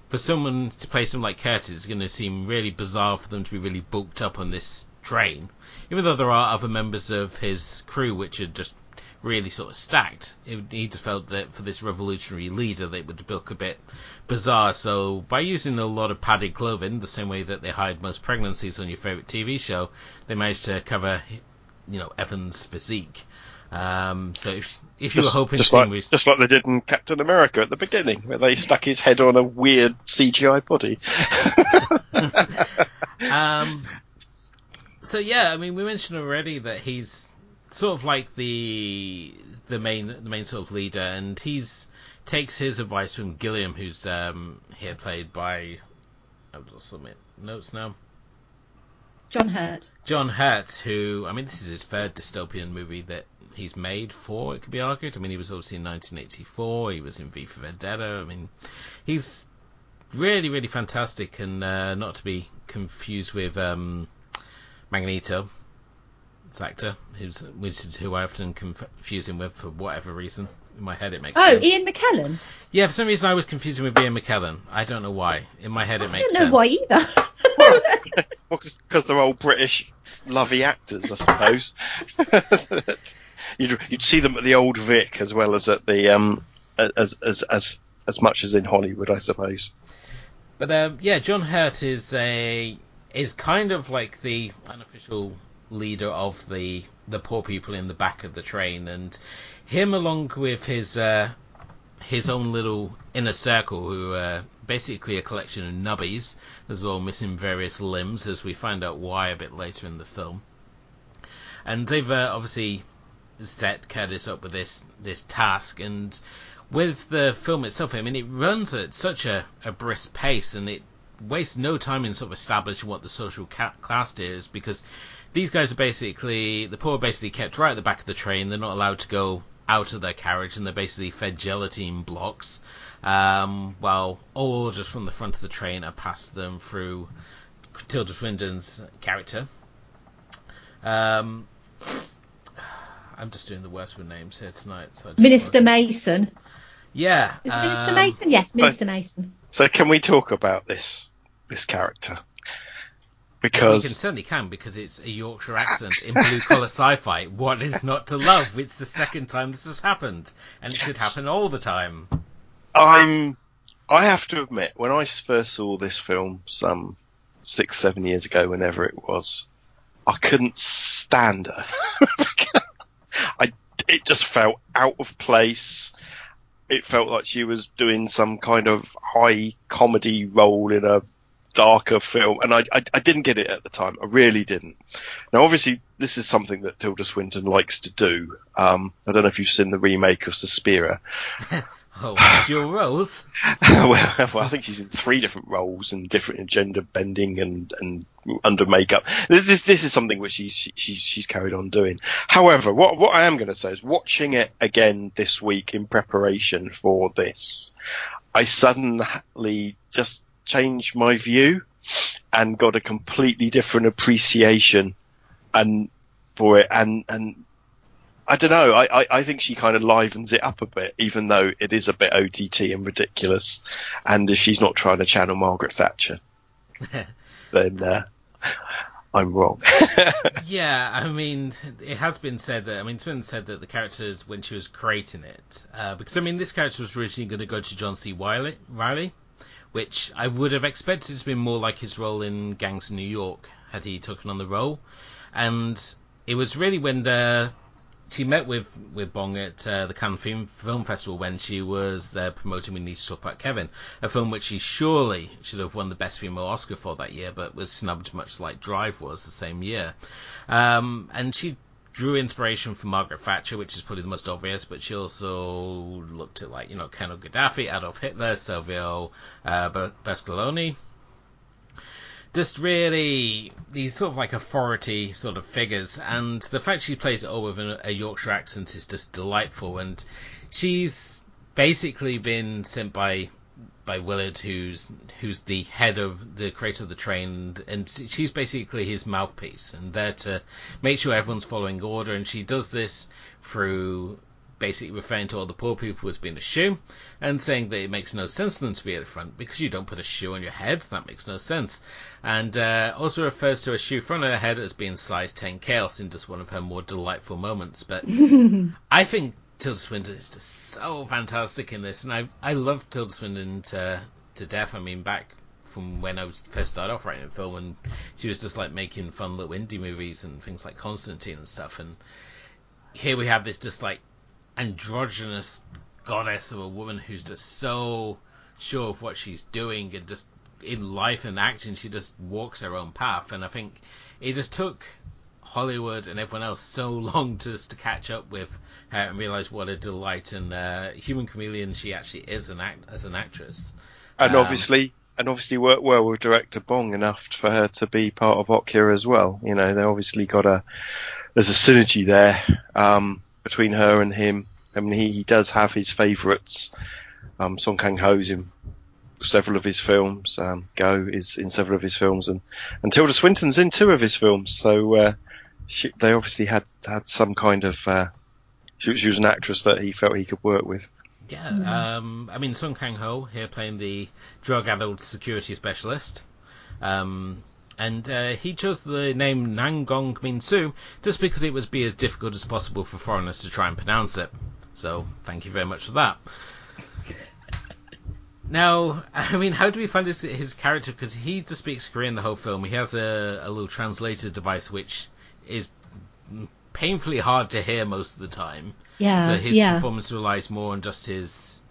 for someone to play someone like Curtis, it's going to seem really bizarre for them to be really bulked up on this train. Even though there are other members of his crew which are just really sort of stacked, it, he just felt that for this revolutionary leader, they would look a bit bizarre. So by using a lot of padded clothing, the same way that they hide most pregnancies on your favorite TV show, they managed to cover, you know, Evans' physique. Um, so if, if you were hoping just to like, with... just like they did in Captain America at the beginning, where they stuck his head on a weird CGI body. um, so yeah, I mean, we mentioned already that he's sort of like the the main the main sort of leader, and he's takes his advice from Gilliam, who's um, here played by. I'll just submit notes now. John Hurt. John Hurt, who I mean, this is his third dystopian movie that he's made for. It could be argued. I mean, he was obviously in 1984. He was in V for Vendetta. I mean, he's really, really fantastic, and uh, not to be confused with um, Magneto. Actor, who's which is who I often confuse him with for whatever reason. In my head, it makes oh, sense. Ian McKellen. Yeah, for some reason I was confusing with Ian McKellen. I don't know why. In my head, it I makes I don't know sense. why either. well, because they're all British lovey actors, I suppose. you'd, you'd see them at the Old Vic as well as at the um as as as as much as in Hollywood, I suppose. But um, yeah, John Hurt is a is kind of like the unofficial leader of the the poor people in the back of the train, and him along with his uh, his own little inner circle, who are basically a collection of nubbies, as well missing various limbs, as we find out why a bit later in the film. And they've uh, obviously set Curtis up with this this task, and with the film itself, I mean, it runs at such a, a brisk pace, and it wastes no time in sort of establishing what the social ca- class is, because these guys are basically the poor are basically kept right at the back of the train. They're not allowed to go out of their carriage, and they're basically fed gelatine blocks. Um, while all orders from the front of the train are passed them through Tilda Swinton's character. Um, I'm just doing the worst with names here tonight. So Minister Mason. Yeah. Is um, Minister Mason? Yes, Minister Mason. So can we talk about this this character? Because we can certainly can because it's a Yorkshire accent in blue collar sci-fi. What is not to love? It's the second time this has happened, and it should happen all the time. I'm I have to admit, when I first saw this film some six, seven years ago, whenever it was, I couldn't stand her. I, it just felt out of place. It felt like she was doing some kind of high comedy role in a darker film, and I, I, I didn't get it at the time. I really didn't. Now, obviously, this is something that Tilda Swinton likes to do. Um, I don't know if you've seen the remake of Suspiria. oh, dual roles. well, well, I think she's in three different roles and different gender bending and and under makeup. This this, this is something which she's she's she's carried on doing. However, what what I am going to say is watching it again this week in preparation for this, I suddenly just changed my view and got a completely different appreciation and for it and and I don't know. I, I, I, think she kind of livens it up a bit, even though it is a bit OTT and ridiculous. And if she's not trying to channel Margaret Thatcher, then uh, I'm wrong. yeah, I mean, it has been said that. I mean, Twin said that the character when she was creating it, uh, because I mean, this character was originally going to go to John C. Wiley, Riley, which I would have expected to be more like his role in Gangs of New York had he taken on the role. And it was really when the, she met with, with Bong at uh, the Cannes Film, Film Festival when she was there promoting We Need to Talk About Kevin, a film which she surely should have won the Best Female Oscar for that year, but was snubbed much like Drive was the same year. Um, and she drew inspiration from Margaret Thatcher, which is probably the most obvious, but she also looked at like you know Colonel Gaddafi, Adolf Hitler, Silvio uh, Berlusconi. Just really these sort of like authority sort of figures, and the fact she plays it all with a, a Yorkshire accent is just delightful. And she's basically been sent by by Willard, who's who's the head of the creator of the train, and she's basically his mouthpiece, and there to make sure everyone's following order. And she does this through basically referring to all the poor people as being a shoe, and saying that it makes no sense for them to be at the front because you don't put a shoe on your head. That makes no sense. And uh, also refers to a shoe front of her head as being size 10 chaos in just one of her more delightful moments. But I think Tilda Swinton is just so fantastic in this, and I I love Tilda Swinton to to death. I mean, back from when I was first started off writing a film, and she was just like making fun little indie movies and things like Constantine and stuff. And here we have this just like androgynous goddess of a woman who's just so sure of what she's doing and just in life and action she just walks her own path. And I think it just took Hollywood and everyone else so long just to catch up with her and realize what a delight and uh, human chameleon she actually is an act as an actress. And um, obviously, and obviously worked well with director Bong enough for her to be part of Okja as well. You know, they obviously got a there's a synergy there um, between her and him. I mean, he, he does have his favourites. Um, Song Kang Ho's in several of his films. Um, Go is in several of his films, and, and Tilda Swinton's in two of his films. So uh, she, they obviously had had some kind of. Uh, she, she, was an actress that he felt he could work with. Yeah, mm. um, I mean Song Kang Ho here playing the drug-addled security specialist. Um, and uh, he chose the name Nangong Min Su just because it would be as difficult as possible for foreigners to try and pronounce it. So thank you very much for that. Now, I mean, how do we find his, his character? Because he just speaks Korean the whole film. He has a, a little translator device which is painfully hard to hear most of the time. Yeah. So his yeah. performance relies more on just his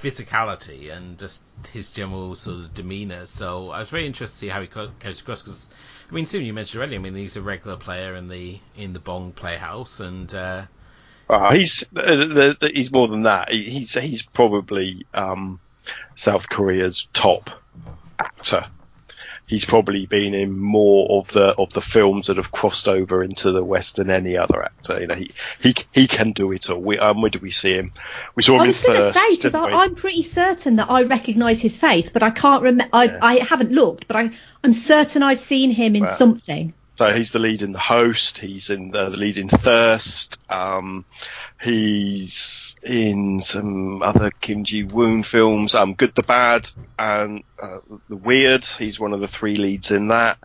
physicality and just his general sort of demeanor. So I was very interested to see how he goes across because I mean, Stephen, you mentioned already. I mean, he's a regular player in the in the Bong Playhouse, and uh, uh, he's uh, the, the, he's more than that. He, he's he's probably um, South Korea's top actor he's probably been in more of the of the films that have crossed over into the West than any other actor. You know, he he he can do it all. We, um, where do we see him? We saw him. I was going to say because I'm pretty certain that I recognise his face, but I can't remember. I yeah. I haven't looked, but I I'm certain I've seen him in well, something. So he's the lead in The Host. He's in the, the lead in Thirst. Um, he's in some other Kim Ji Woon films. Um, Good, the Bad, and uh, The Weird. He's one of the three leads in that.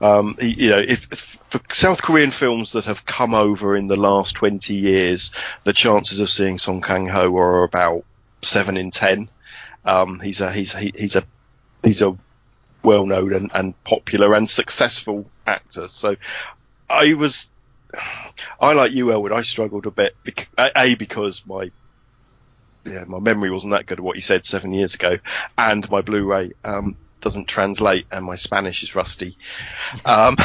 Um, he, you know, if, if, for South Korean films that have come over in the last 20 years, the chances of seeing Song Kang Ho are about seven in ten. Um, he's a he's he, he's a he's a well known and, and popular and successful actor. So I was I like you, Elwood. I struggled a bit. A because my yeah, my memory wasn't that good of what you said seven years ago, and my Blu-ray um, doesn't translate, and my Spanish is rusty. Um,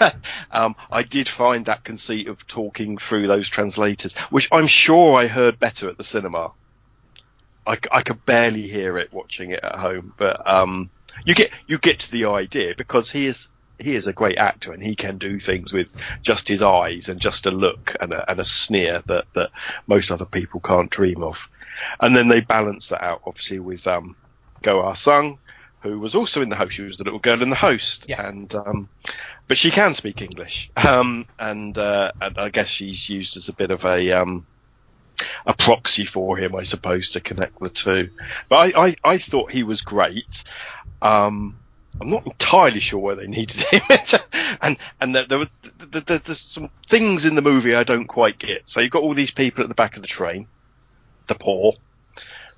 um, I did find that conceit of talking through those translators, which I'm sure I heard better at the cinema. I, I could barely hear it watching it at home, but um, you get you get to the idea because he is he is a great actor and he can do things with just his eyes and just a look and a, and a sneer that, that most other people can't dream of. And then they balance that out, obviously, with um, Go Ah Sung, who was also in the host. She was the little girl in the host, yeah. and um, but she can speak English, um, and uh, and I guess she's used as a bit of a um, a proxy for him, I suppose, to connect the two. But I I, I thought he was great. Um, I'm not entirely sure where they needed him, and and there, there, were, there, there's some things in the movie I don't quite get. So you've got all these people at the back of the train the poor,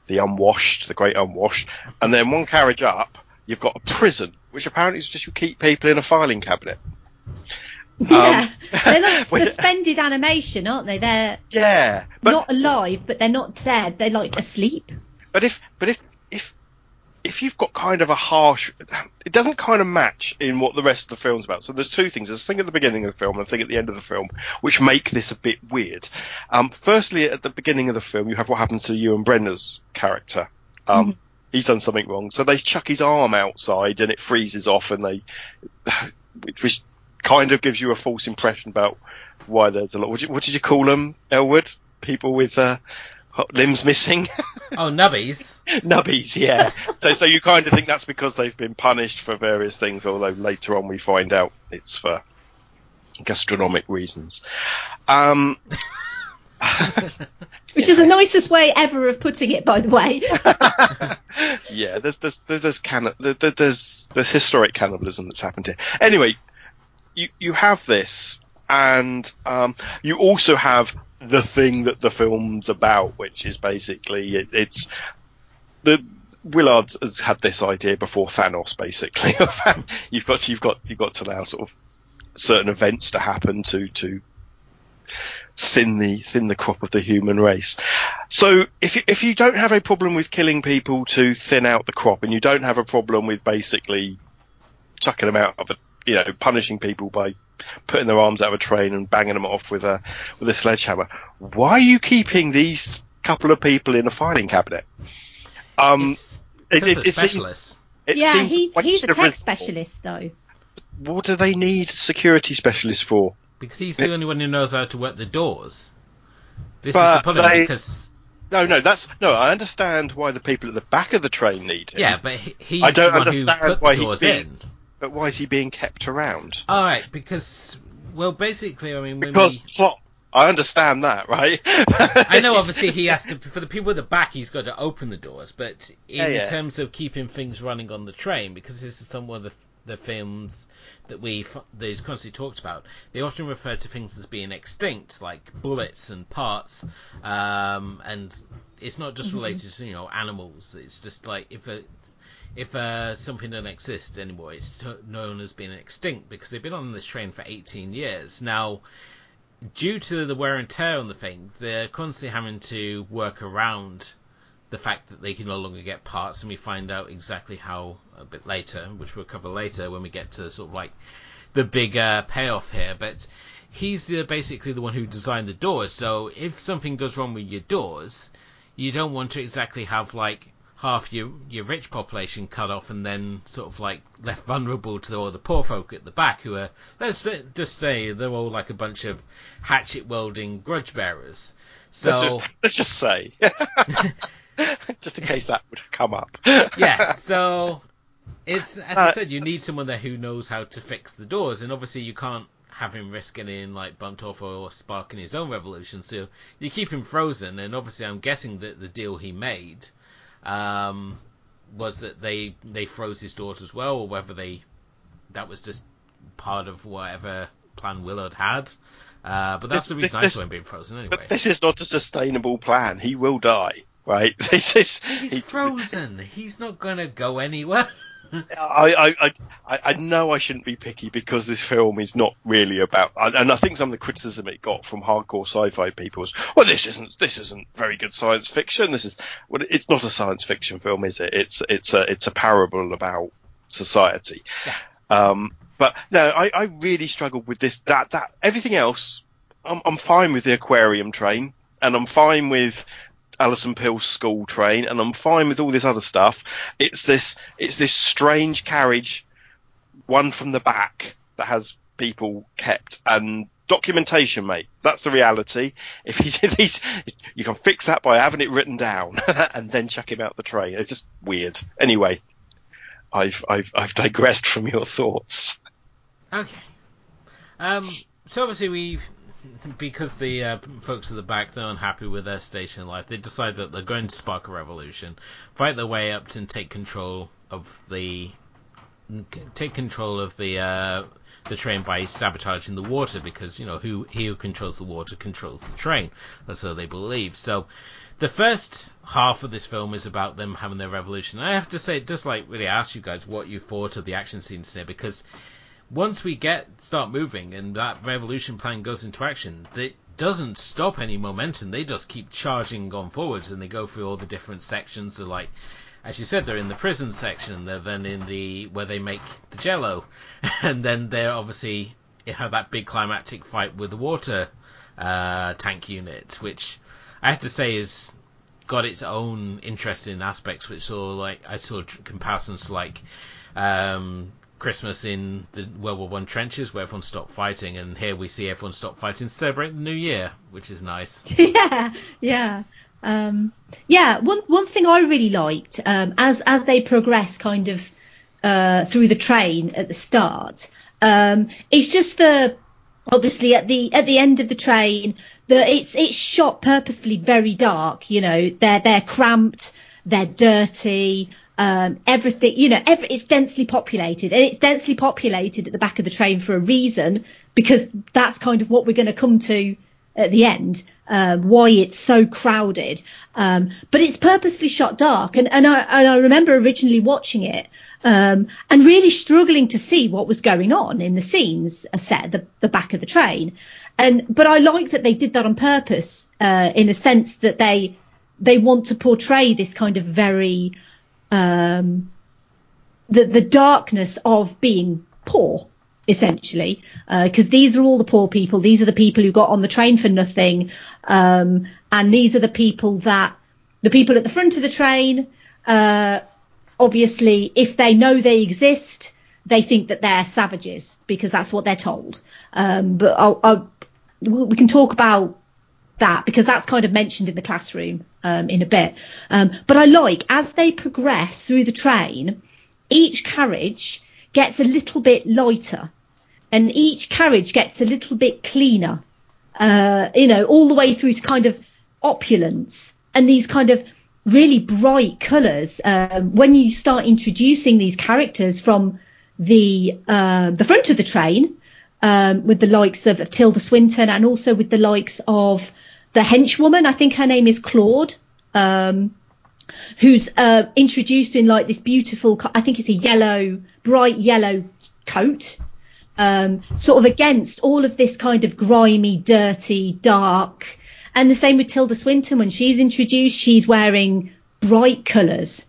the unwashed, the great unwashed, and then one carriage up, you've got a prison, which apparently is just you keep people in a filing cabinet. Yeah, um, they're like suspended animation, aren't they? They're yeah, but, not alive, but they're not dead. They're like asleep. But if but if if you've got kind of a harsh, it doesn't kind of match in what the rest of the film's about. So there's two things. There's a thing at the beginning of the film and a thing at the end of the film, which make this a bit weird. Um, firstly, at the beginning of the film, you have what happens to Ewen Bremner's character. Um, mm-hmm. He's done something wrong, so they chuck his arm outside and it freezes off, and they, which kind of gives you a false impression about why there's a lot. What did you, what did you call them, Elwood? People with uh, limbs missing. oh, nubbies. nubbies, yeah. so, so you kind of think that's because they've been punished for various things, although later on we find out it's for gastronomic reasons. Um, Which is the nicest way ever of putting it, by the way. yeah, there's there's there's, canna- there's there's historic cannibalism that's happened here. Anyway, you you have this, and um, you also have the thing that the film's about, which is basically it, it's the Willard has had this idea before Thanos, basically. you've got to, you've got you've got to allow sort of certain events to happen to to thin the thin the crop of the human race. So if you, if you don't have a problem with killing people to thin out the crop, and you don't have a problem with basically chucking them out of a you know punishing people by putting their arms out of a train and banging them off with a with a sledgehammer. Why are you keeping these couple of people in a filing cabinet? Um, it's it, it, it specialists. Seems, yeah, he's he's a tech specialist though. What do they need security specialists for? Because he's the only one who knows how to work the doors. This but is the problem they, because. No, no, that's no. I understand why the people at the back of the train need him. Yeah, but he, he's I don't the one understand who put why the doors being, in. But why is he being kept around? All right, because well, basically, I mean, because we... plot. I understand that, right? I know, obviously, he has to. For the people at the back, he's got to open the doors. But in yeah, yeah. terms of keeping things running on the train, because this is some of the the films that we that is constantly talked about, they often refer to things as being extinct, like bullets and parts, um, and it's not just mm-hmm. related to you know animals. It's just like if a if uh, something doesn't exist anymore, it's known as being extinct because they've been on this train for 18 years. Now, due to the wear and tear on the thing, they're constantly having to work around the fact that they can no longer get parts, and we find out exactly how a bit later, which we'll cover later when we get to sort of like the big uh, payoff here. But he's the, basically the one who designed the doors, so if something goes wrong with your doors, you don't want to exactly have like half your your rich population cut off and then sort of like left vulnerable to all the poor folk at the back who are let's just say they're all like a bunch of hatchet welding grudge bearers. So let's just, let's just say, just in case that would come up. yeah. So it's as uh, I said, you need someone there who knows how to fix the doors, and obviously you can't have him risk getting like bumped off or sparking his own revolution. So you keep him frozen, and obviously I'm guessing that the deal he made um, was that they they froze his doors as well, or whether they that was just part of whatever plan Willard had. Uh, but that's this, the reason this, I saw him being frozen anyway. This is not a sustainable plan. He will die. right? This is He's he- frozen. He's not gonna go anywhere. I, I, I, I know I shouldn't be picky because this film is not really about, and I think some of the criticism it got from hardcore sci-fi people was, well, this isn't this isn't very good science fiction. This is, well, it's not a science fiction film, is it? It's it's a it's a parable about society. Um, but no, I, I really struggled with this. That that everything else, I'm I'm fine with the aquarium train, and I'm fine with Alison Pill's school train, and I'm fine with all this other stuff. It's this it's this strange carriage, one from the back that has people kept and documentation, mate. That's the reality. If you these, you can fix that by having it written down and then chuck him out the train. It's just weird. Anyway, I've I've I've digressed from your thoughts. Okay. Um, so obviously we, because the uh, folks at the back they're unhappy with their station life, they decide that they're going to spark a revolution, fight their way up and take control of the, take control of the uh, the train by sabotaging the water because you know who he who controls the water controls the train. That's how they believe. So. The first half of this film is about them having their revolution. And I have to say, does like really ask you guys what you thought of the action scenes there because once we get start moving and that revolution plan goes into action, it doesn't stop any momentum. They just keep charging on forwards, and they go through all the different sections. They're like, as you said, they're in the prison section. They're then in the where they make the Jello, and then they're obviously have that big climactic fight with the water uh, tank unit, which I have to say is got its own interesting aspects, which saw like I saw comparisons to like um, Christmas in the World War One trenches where everyone stopped fighting, and here we see everyone stop fighting to celebrate the New Year, which is nice. yeah, yeah. Um, yeah, one one thing I really liked um, as as they progress kind of uh, through the train at the start um, is just the obviously at the at the end of the train the it's it's shot purposefully very dark. You know they're they're cramped, they're dirty. Um, everything, you know, every, it's densely populated, and it's densely populated at the back of the train for a reason, because that's kind of what we're going to come to at the end, um, why it's so crowded. Um, but it's purposefully shot dark, and, and I and I remember originally watching it um, and really struggling to see what was going on in the scenes set at the, the back of the train. And but I like that they did that on purpose, uh, in a sense that they they want to portray this kind of very um, the the darkness of being poor essentially because uh, these are all the poor people. These are the people who got on the train for nothing um, and these are the people that the people at the front of the train uh, obviously if they know they exist they think that they're savages because that's what they're told. Um, but I'll, I'll, we can talk about that because that's kind of mentioned in the classroom um, in a bit. Um, but I like as they progress through the train, each carriage gets a little bit lighter, and each carriage gets a little bit cleaner. Uh, you know, all the way through to kind of opulence and these kind of really bright colours. Um, when you start introducing these characters from the uh, the front of the train, um, with the likes of, of Tilda Swinton and also with the likes of the henchwoman, I think her name is Claude, um, who's uh, introduced in like this beautiful, I think it's a yellow, bright yellow coat, um, sort of against all of this kind of grimy, dirty, dark. And the same with Tilda Swinton when she's introduced, she's wearing bright colours.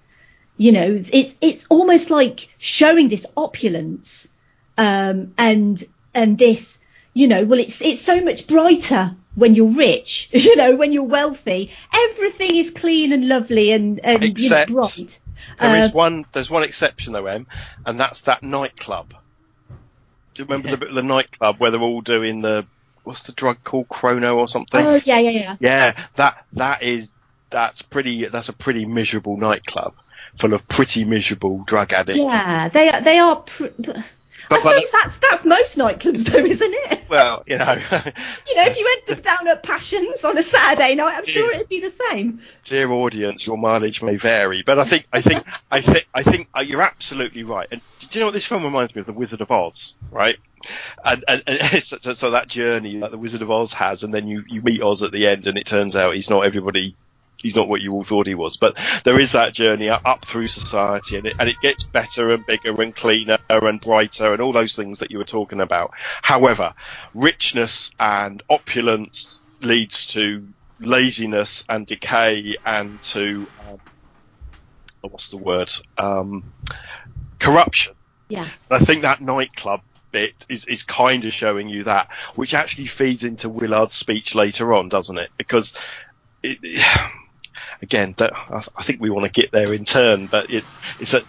You know, it's it's almost like showing this opulence um, and and this, you know, well, it's it's so much brighter when you're rich, you know, when you're wealthy, everything is clean and lovely and, and Except you know, bright. There Uh, is one. There's one exception though, Em, and that's that nightclub. Do you remember the, the nightclub where they're all doing the what's the drug called Chrono or something? Oh yeah, yeah, yeah. Yeah, that that is that's pretty. That's a pretty miserable nightclub full of pretty miserable drug addicts. Yeah, they are. They are. Pr- I suppose that's that's most nightclubs, though, isn't it? Well, you know, You know, if you went down at Passions on a Saturday night, I'm sure it'd be the same. dear audience, your mileage may vary, but I think I think I think I think uh, you're absolutely right. And do you know what this film reminds me of? The Wizard of Oz, right? And and, and so, so- so that journey that the Wizard of Oz has, and then you you meet Oz at the end, and it turns out he's not everybody he's not what you all thought he was. But there is that journey up through society, and it, and it gets better and bigger and cleaner and brighter and all those things that you were talking about. However, richness and opulence leads to laziness and decay and to um, what's the word um, corruption. Yeah. And I think that nightclub bit is, is kind of showing you that, which actually feeds into Willard's speech later on, doesn't it? Because it, again, I think we want to get there in turn, but it, it's a,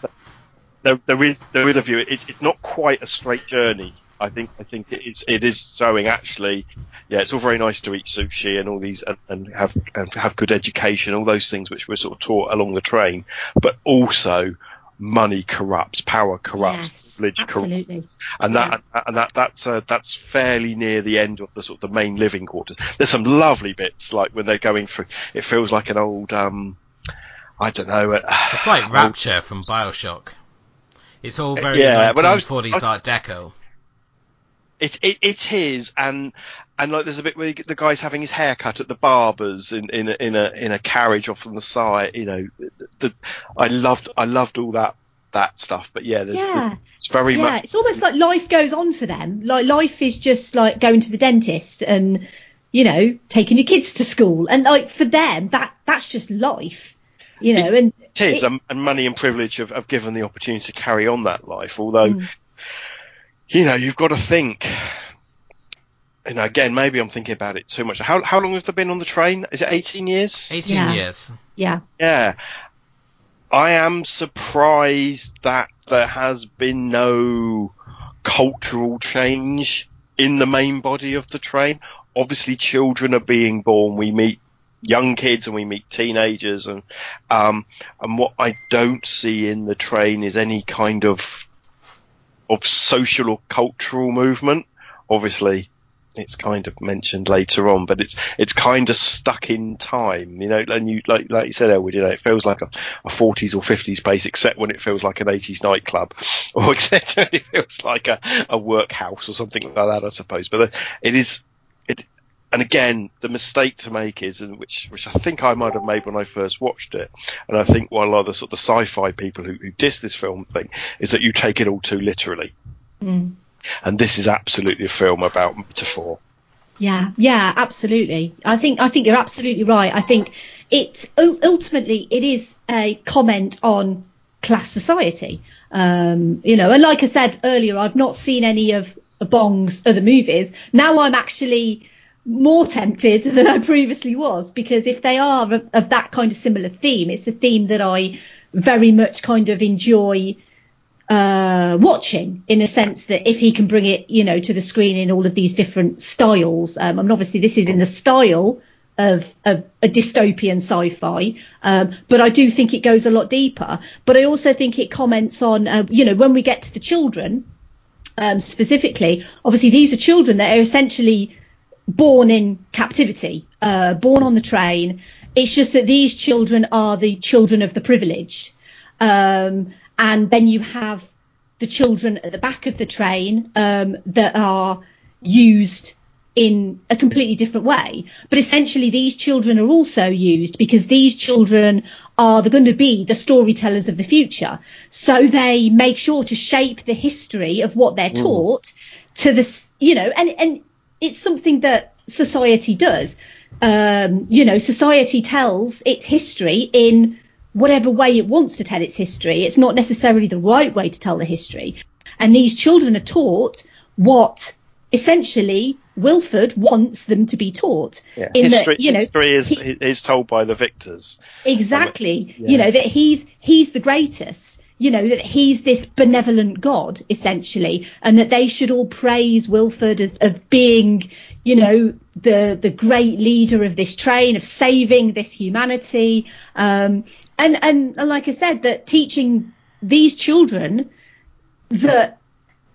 there, there is there is a view. It's, it's not quite a straight journey. I think I think it's it is showing actually. Yeah, it's all very nice to eat sushi and all these and, and have and have good education, all those things which we're sort of taught along the train, but also money corrupts, power corrupts, Yes, privilege absolutely. corrupts, and that and that that's uh, that's fairly near the end of the sort of the main living quarters. There's some lovely bits like when they're going through. It feels like an old um, I don't know. Uh, It's like old- Rapture from Bioshock. It's all very Yeah, but I was- 1940s I was- Art Deco. It, it it is, and and like there's a bit where the guy's having his hair cut at the barber's in in a, in a in a carriage off on the side. You know, the, I loved I loved all that that stuff. But yeah, there's, Yeah. there's it's very yeah, much it's almost like life goes on for them. Like life is just like going to the dentist and you know taking your kids to school, and like for them that that's just life, you know. and it is, it- and, and money and privilege have, have given the opportunity to carry on that life. Although, Mm. You know, you've got to think. You know, again, maybe I'm thinking about it too much. How how long have they been on the train? Is it 18 years? 18 Yeah. years. yeah, Yeah. I am surprised that there has been no cultural change in the main body of the train. Obviously, children are being born. We meet young kids and we meet teenagers, and um, and what I don't see in the train is any kind of of social or cultural movement. Obviously, it's kind of mentioned later on, but it's it's kind of stuck in time, you know. And you like like you said, Elwood, you know, it feels like a, a 40s or 50s place, except when it feels like an 80s nightclub, or except when it feels like a, a workhouse or something like that, I suppose. But it is. And again, the mistake to make is, and which which I think I might have made when I first watched it, and I think one of the sort of the sci-fi people who, who diss this film thing is that you take it all too literally, Mm. and this is absolutely a film about metaphor. Yeah, yeah, absolutely. I think I think you're absolutely right. I think it ultimately it is a comment on class society. Um, you know, and like I said earlier, I've not seen any of Bong's other movies. Now I'm actually more tempted than I previously was because if they are of, of that kind of similar theme, it's a theme that I very much kind of enjoy uh, watching in a sense that if he can bring it, you know, to the screen in all of these different styles. Um, and obviously this is in the style of, of a dystopian sci-fi, um, but I do think it goes a lot deeper. But I also think it comments on, uh, you know, when we get to the children um, specifically, obviously these are children that are essentially born in captivity, uh, born on the train. It's just that these children are the children of the privileged. Um, and then you have the children at the back of the train um, that are used in a completely different way. But essentially, these children are also used because these children are going to be the storytellers of the future. So they make sure to shape the history of what they're taught to the, you know, and, and it's something that society does. Um, you know, society tells its history in whatever way it wants to tell its history. It's not necessarily the right way to tell the history. And these children are taught what essentially Wilford wants them to be taught. Yeah. In history, that, you know, history is he- is told by the victors. Exactly. Yeah. You know, that he's he's the greatest. You know, that he's this benevolent God, essentially, and that they should all praise Wilford of, of being, you know, the the great leader of this train, of saving this humanity. Um and, and and like I said, that teaching these children that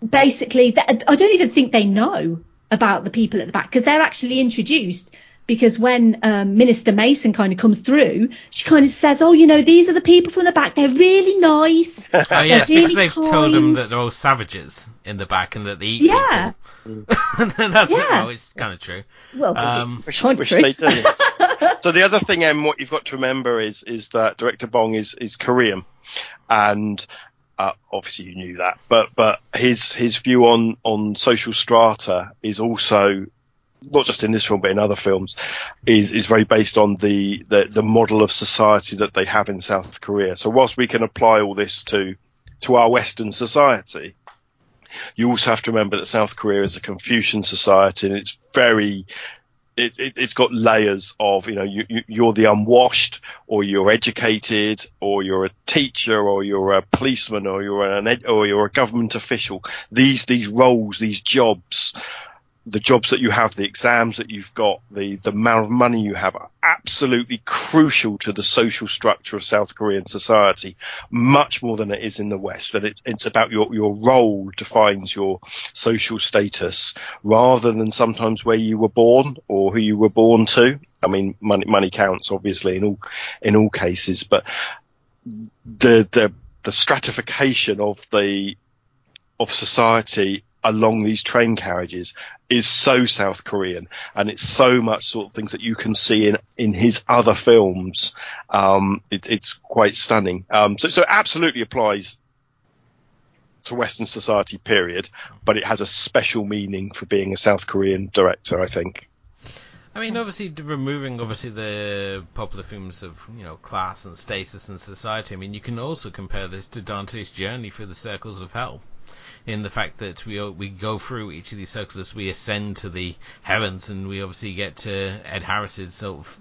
basically that I don't even think they know about the people at the back because they're actually introduced because when um, Minister Mason kind of comes through, she kind of says, "Oh, you know, these are the people from the back. They're really nice." Oh yes, really because they've told them that they're all savages in the back and that they eat Yeah. people. That's Yeah. well, it's kind of true. Well, Um, it's kind of which true. they do. so the other thing, Em, what you've got to remember is is that director Bong is is Korean, and uh, obviously you knew that, but but his his view on on social strata is also not just in this film but in other films is is very based on the the, the model of society that they have in South Korea. So whilst we can apply all this to to our Western society, you also have to remember that South Korea is a Confucian society and it's very it, it, it's got layers of, you know, you, you, you're the unwashed, or you're educated, or you're a teacher, or you're a policeman, or you're an or you're a government official. These these roles, these jobs, the jobs that you have, the exams that you've got, the the amount of money you have, are absolutely crucial to the social structure of South Korean society, much more than it is in the West. That it, it's about your your role defines your social status, rather than sometimes where you were born or who you were born to. I mean, money money counts obviously in all in all cases, but the the the stratification of the of society along these train carriages is so South Korean, and it's so much sort of things that you can see in in his other films. Um, it, it's quite stunning. Um, so so it absolutely applies to Western society, period. But it has a special meaning for being a South Korean director, I think. I mean, obviously, removing obviously the popular films of you know class and status and society. I mean, you can also compare this to Dante's journey through the circles of hell, in the fact that we we go through each of these circles as we ascend to the heavens, and we obviously get to Ed Harris's sort of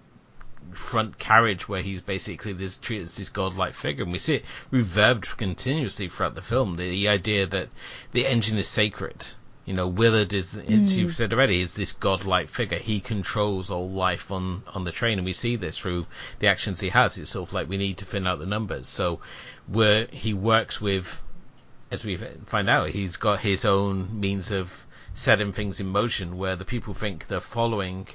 front carriage where he's basically this treated as this godlike figure, and we see it reverbed continuously throughout the film. The, the idea that the engine is sacred. You know, Willard is, as you've mm. said already, is this godlike figure. He controls all life on, on the train, and we see this through the actions he has. It's sort of like we need to thin out the numbers. So, where he works with, as we find out, he's got his own means of setting things in motion, where the people think they're following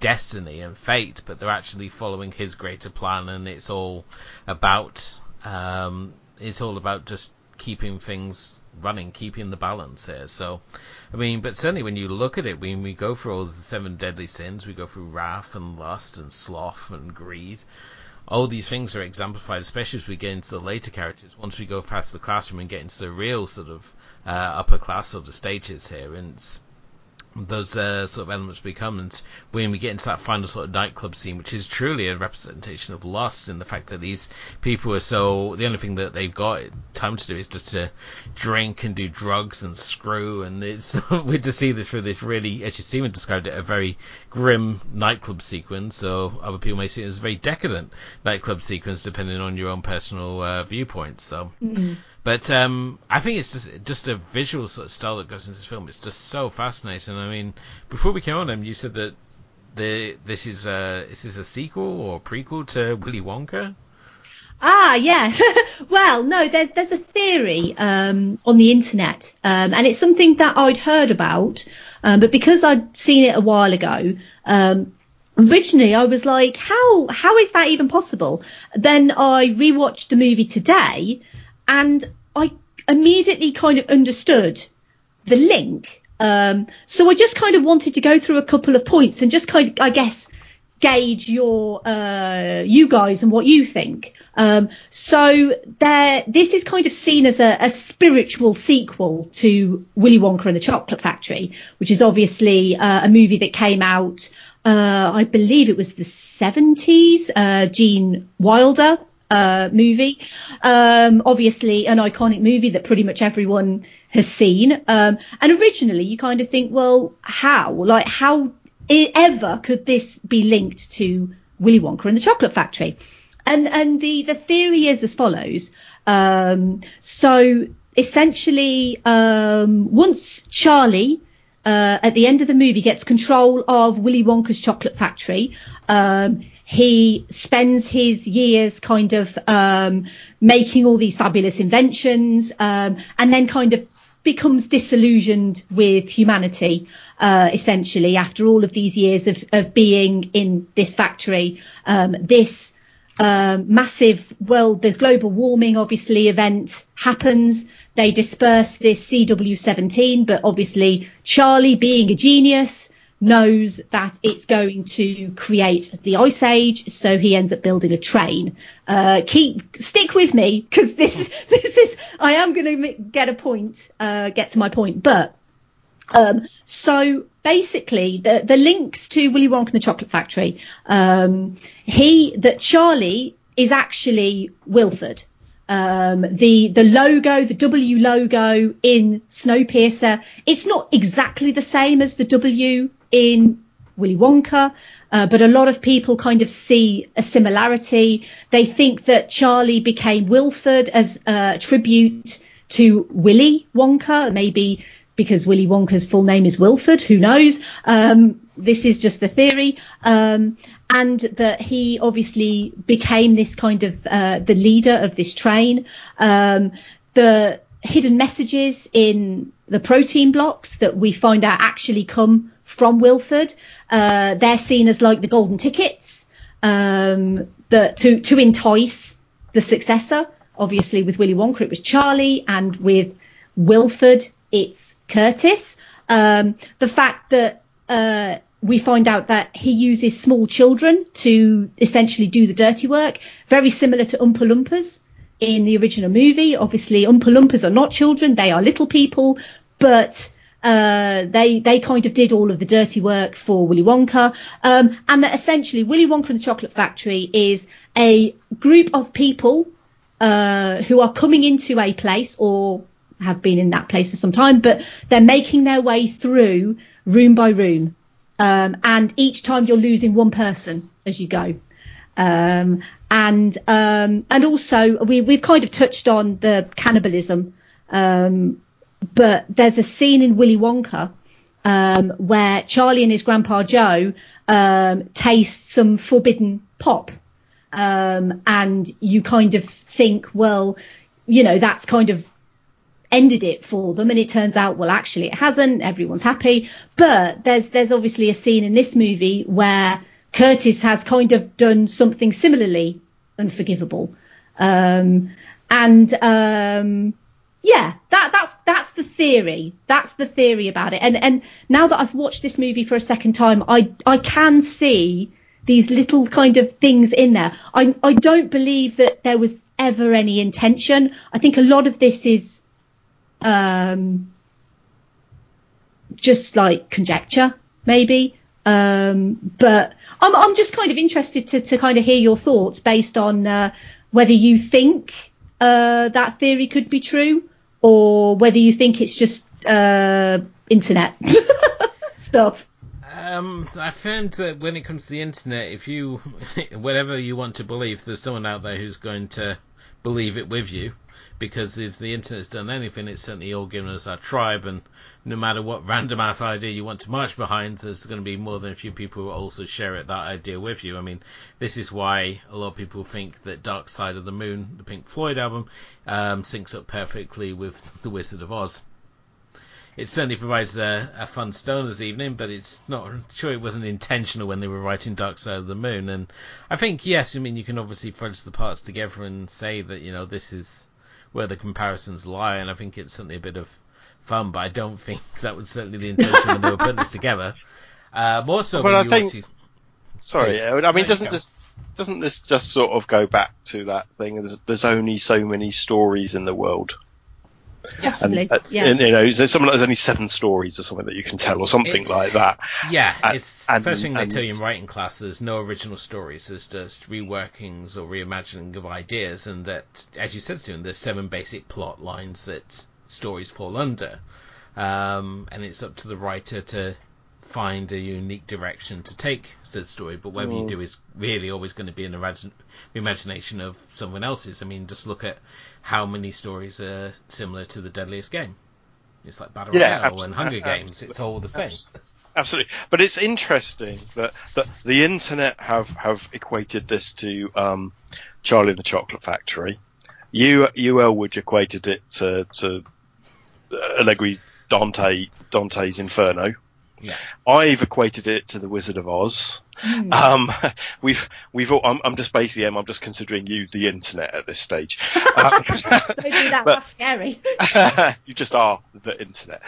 destiny and fate, but they're actually following his greater plan, and it's all about um, it's all about just keeping things running, keeping the balance here. So, I mean, but certainly when you look at it, when we go through all the seven deadly sins, we go through wrath and lust and sloth and greed. All these things are exemplified, especially as we get into the later characters. Once we go past the classroom and get into the real sort of uh, upper class of stages here, and those uh, sort of elements become. And when we get into that final sort of nightclub scene, which is truly a representation of lust, in the fact that these people are so the only thing that they've got time to do is just to drink and do drugs and screw, and it's weird to see this through this really, as Stephen described it, a very grim nightclub sequence. So other people may see it as a very decadent nightclub sequence, depending on your own personal uh, viewpoint. So. But um, I think it's just just a visual sort of style that goes into this film. It's just so fascinating. I mean, before we came on, um, you said that the this is a this is a sequel or prequel to Willy Wonka. Ah, yeah. well, no, there's there's a theory um, on the internet, um, and it's something that I'd heard about, um, but because I'd seen it a while ago, um, originally I was like, how how is that even possible? Then I rewatched the movie today, and I immediately kind of understood the link. Um, so I just kind of wanted to go through a couple of points and just kind of, I guess, gauge your uh, you guys and what you think. Um, so there, this is kind of seen as a, a spiritual sequel to Willy Wonka and the Chocolate Factory, which is obviously uh, a movie that came out. Uh, I believe it was the 70s. Uh, Gene Wilder uh, movie. Um, obviously, an iconic movie that pretty much everyone has seen. Um, and originally, you kind of think, well, how? Like, how ever could this be linked to Willy Wonka and the Chocolate Factory? And and the the theory is as follows. Um, so essentially, um, once Charlie uh, at the end of the movie gets control of Willy Wonka's chocolate factory. Um, he spends his years kind of um, making all these fabulous inventions, um, and then kind of becomes disillusioned with humanity. uh, essentially after all of these years of, of being in this factory. Um, this um, massive, well, the global warming obviously event happens. They disperse this CW17, but obviously Charlie, being a genius, knows that it's going to create the ice age, so he ends up building a train. Uh, keep stick with me because this is this is I am going to get a point, uh, get to my point, but um, so basically, the, the links to Willy Wonka and the Chocolate Factory, um, he that Charlie is actually Wilford. Um, the the logo, the W logo in Snowpiercer, it's not exactly the same as the W in Willy Wonka, uh, but a lot of people kind of see a similarity. They think that Charlie became Wilford as a tribute to Willy Wonka, maybe because Willy Wonka's full name is Wilford. Who knows? Um, this is just the theory. Um, and that he obviously became this kind of uh, the leader of this train. Um, the hidden messages in the protein blocks that we find out actually come from Wilford. Uh, they're seen as like the golden tickets um, that to to entice the successor. Obviously, with Willy Wonka, it was Charlie, and with Wilford, it's Curtis. Um, the fact that uh, we find out that he uses small children to essentially do the dirty work, very similar to Oompa Loompas in the original movie. Obviously, Oompa Loompas are not children; they are little people, but uh, they they kind of did all of the dirty work for Willy Wonka, um, and that essentially Willy Wonka and the Chocolate Factory is a group of people uh, who are coming into a place or have been in that place for some time, but they're making their way through room by room. Um, and each time you're losing one person as you go. Um, and um, and also we we've kind of touched on the cannibalism, um, but there's a scene in Willy Wonka um, where Charlie and his grandpa Joe um, taste some forbidden pop, and you kind of think, well, you know, that's kind of ended it for them. And it turns out well actually it hasn't. Everyone's happy. But there's there's obviously a scene in this movie where Curtis has kind of done something similarly unforgivable. Um, and um, yeah that that's that's the theory. That's the theory about it. And and now that I've watched this movie for a second time I I can see these little kind of things in there. I I don't believe that there was ever any intention. I think a lot of this is um, just like conjecture, maybe. Um, but I'm, I'm just kind of interested to, to kind of hear your thoughts based on uh, whether you think uh, that theory could be true or whether you think it's just uh, internet stuff. Um, I found that when it comes to the internet, if you, whatever you want to believe, there's someone out there who's going to believe it with you because if the internet's done anything, it's certainly all given us our tribe, and no matter what random ass idea you want to march behind, there's going to be more than a few people who also share it, that idea with you. I mean, this is why a lot of people think that Dark Side of the Moon, the Pink Floyd album, um, syncs up perfectly with The Wizard of Oz. It certainly provides a, a fun stoner's evening, but it's not I'm sure it wasn't intentional when they were writing Dark Side of the Moon. And I think yes, I mean you can obviously fudge the parts together and say that you know this is where the comparisons lie, and I think it's certainly a bit of fun. But I don't think that was certainly the intention when they were putting this together. Uh, more so well, I you think, Sorry, I mean, doesn't this doesn't this just sort of go back to that thing? There's, there's only so many stories in the world. Possibly, and, uh, yeah. And, you know, there's someone there's only seven stories or something that you can tell, or something It's- like that. Yeah, And- it's and- first thing they tell you in writing class. There's no original stories. There's just reworkings or reimagining of ideas, and that, as you said, Stephen, there's seven basic plot lines that stories fall under, um, and it's up to the writer to find a unique direction to take said story. But whatever you do is really always going to be an imagine, imagination of someone else's. I mean, just look at how many stories are similar to the Deadliest Game. It's like Battle Yeah, Royale and Hunger Games. It's all the same. Absolutely, but it's interesting that, that the internet have, have equated this to um, Charlie and the Chocolate Factory. You you Elwood equated it to, to uh, Alighieri Dante Dante's Inferno. Yeah. I've equated it to the Wizard of Oz. Hmm. Um, we've we've all, I'm, I'm just basically Em, I'm just considering you the internet at this stage. Um, Don't do that. but- that's scary. you just are the internet.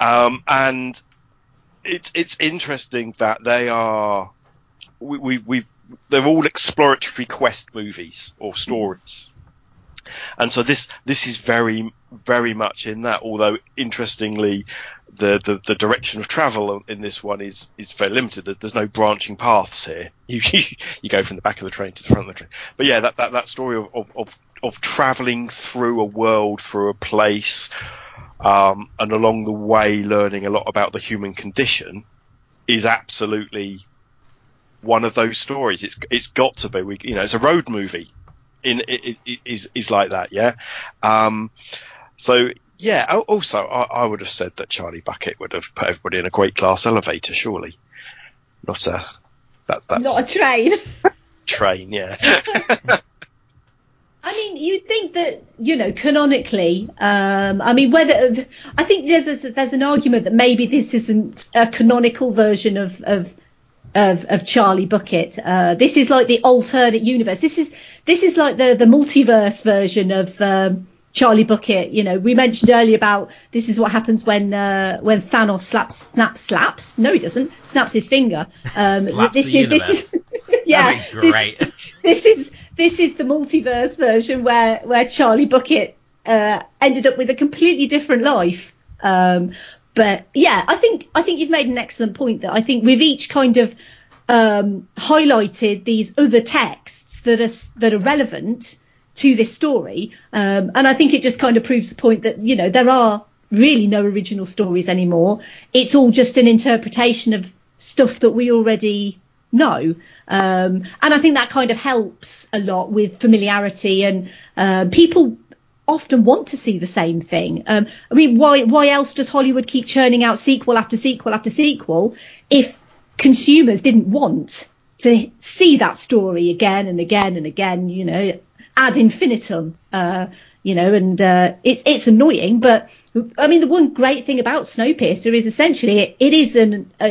Um, and it's it's interesting that they are we we, we they're all exploratory quest movies or stories. And so this this is very very much in that. Although interestingly, the, the, the direction of travel in this one is is very limited. There's no branching paths here. You you go from the back of the train to the front of the train. But yeah, that that, that story of, of, of, of traveling through a world, through a place, um, and along the way learning a lot about the human condition is absolutely one of those stories. It's it's got to be. We, you know, it's a road movie. In is is like that, yeah. Um, so yeah. Also, I, I would have said that Charlie Bucket would have put everybody in a great glass elevator, surely, not a that's that's Not a train. train, yeah. I mean, you'd think that you know canonically. Um, I mean, whether I think there's a, there's an argument that maybe this isn't a canonical version of of of, of Charlie Bucket. Uh, this is like the alternate universe. This is this is like the the multiverse version of um, Charlie Bucket. You know, we mentioned earlier about this is what happens when uh, when Thanos slaps snaps slaps. No, he doesn't. Snaps his finger. Um, Slaps this, the is- this is yeah. Great. This, this is this is the multiverse version where where Charlie Bucket uh, ended up with a completely different life. Um, but yeah, I think I think you've made an excellent point that I think we've each kind of um, highlighted these other texts that are that are relevant to this story, um, and I think it just kind of proves the point that you know there are really no original stories anymore. It's all just an interpretation of stuff that we already know, um, and I think that kind of helps a lot with familiarity and uh, people often want to see the same thing. Um, I mean, why why else does Hollywood keep churning out sequel after sequel after sequel if consumers didn't want to see that story again and again and again? You know, ad infinitum. Uh, you know, and uh, it's it's annoying, but I mean, the one great thing about Snowpiercer is essentially it, it is an uh,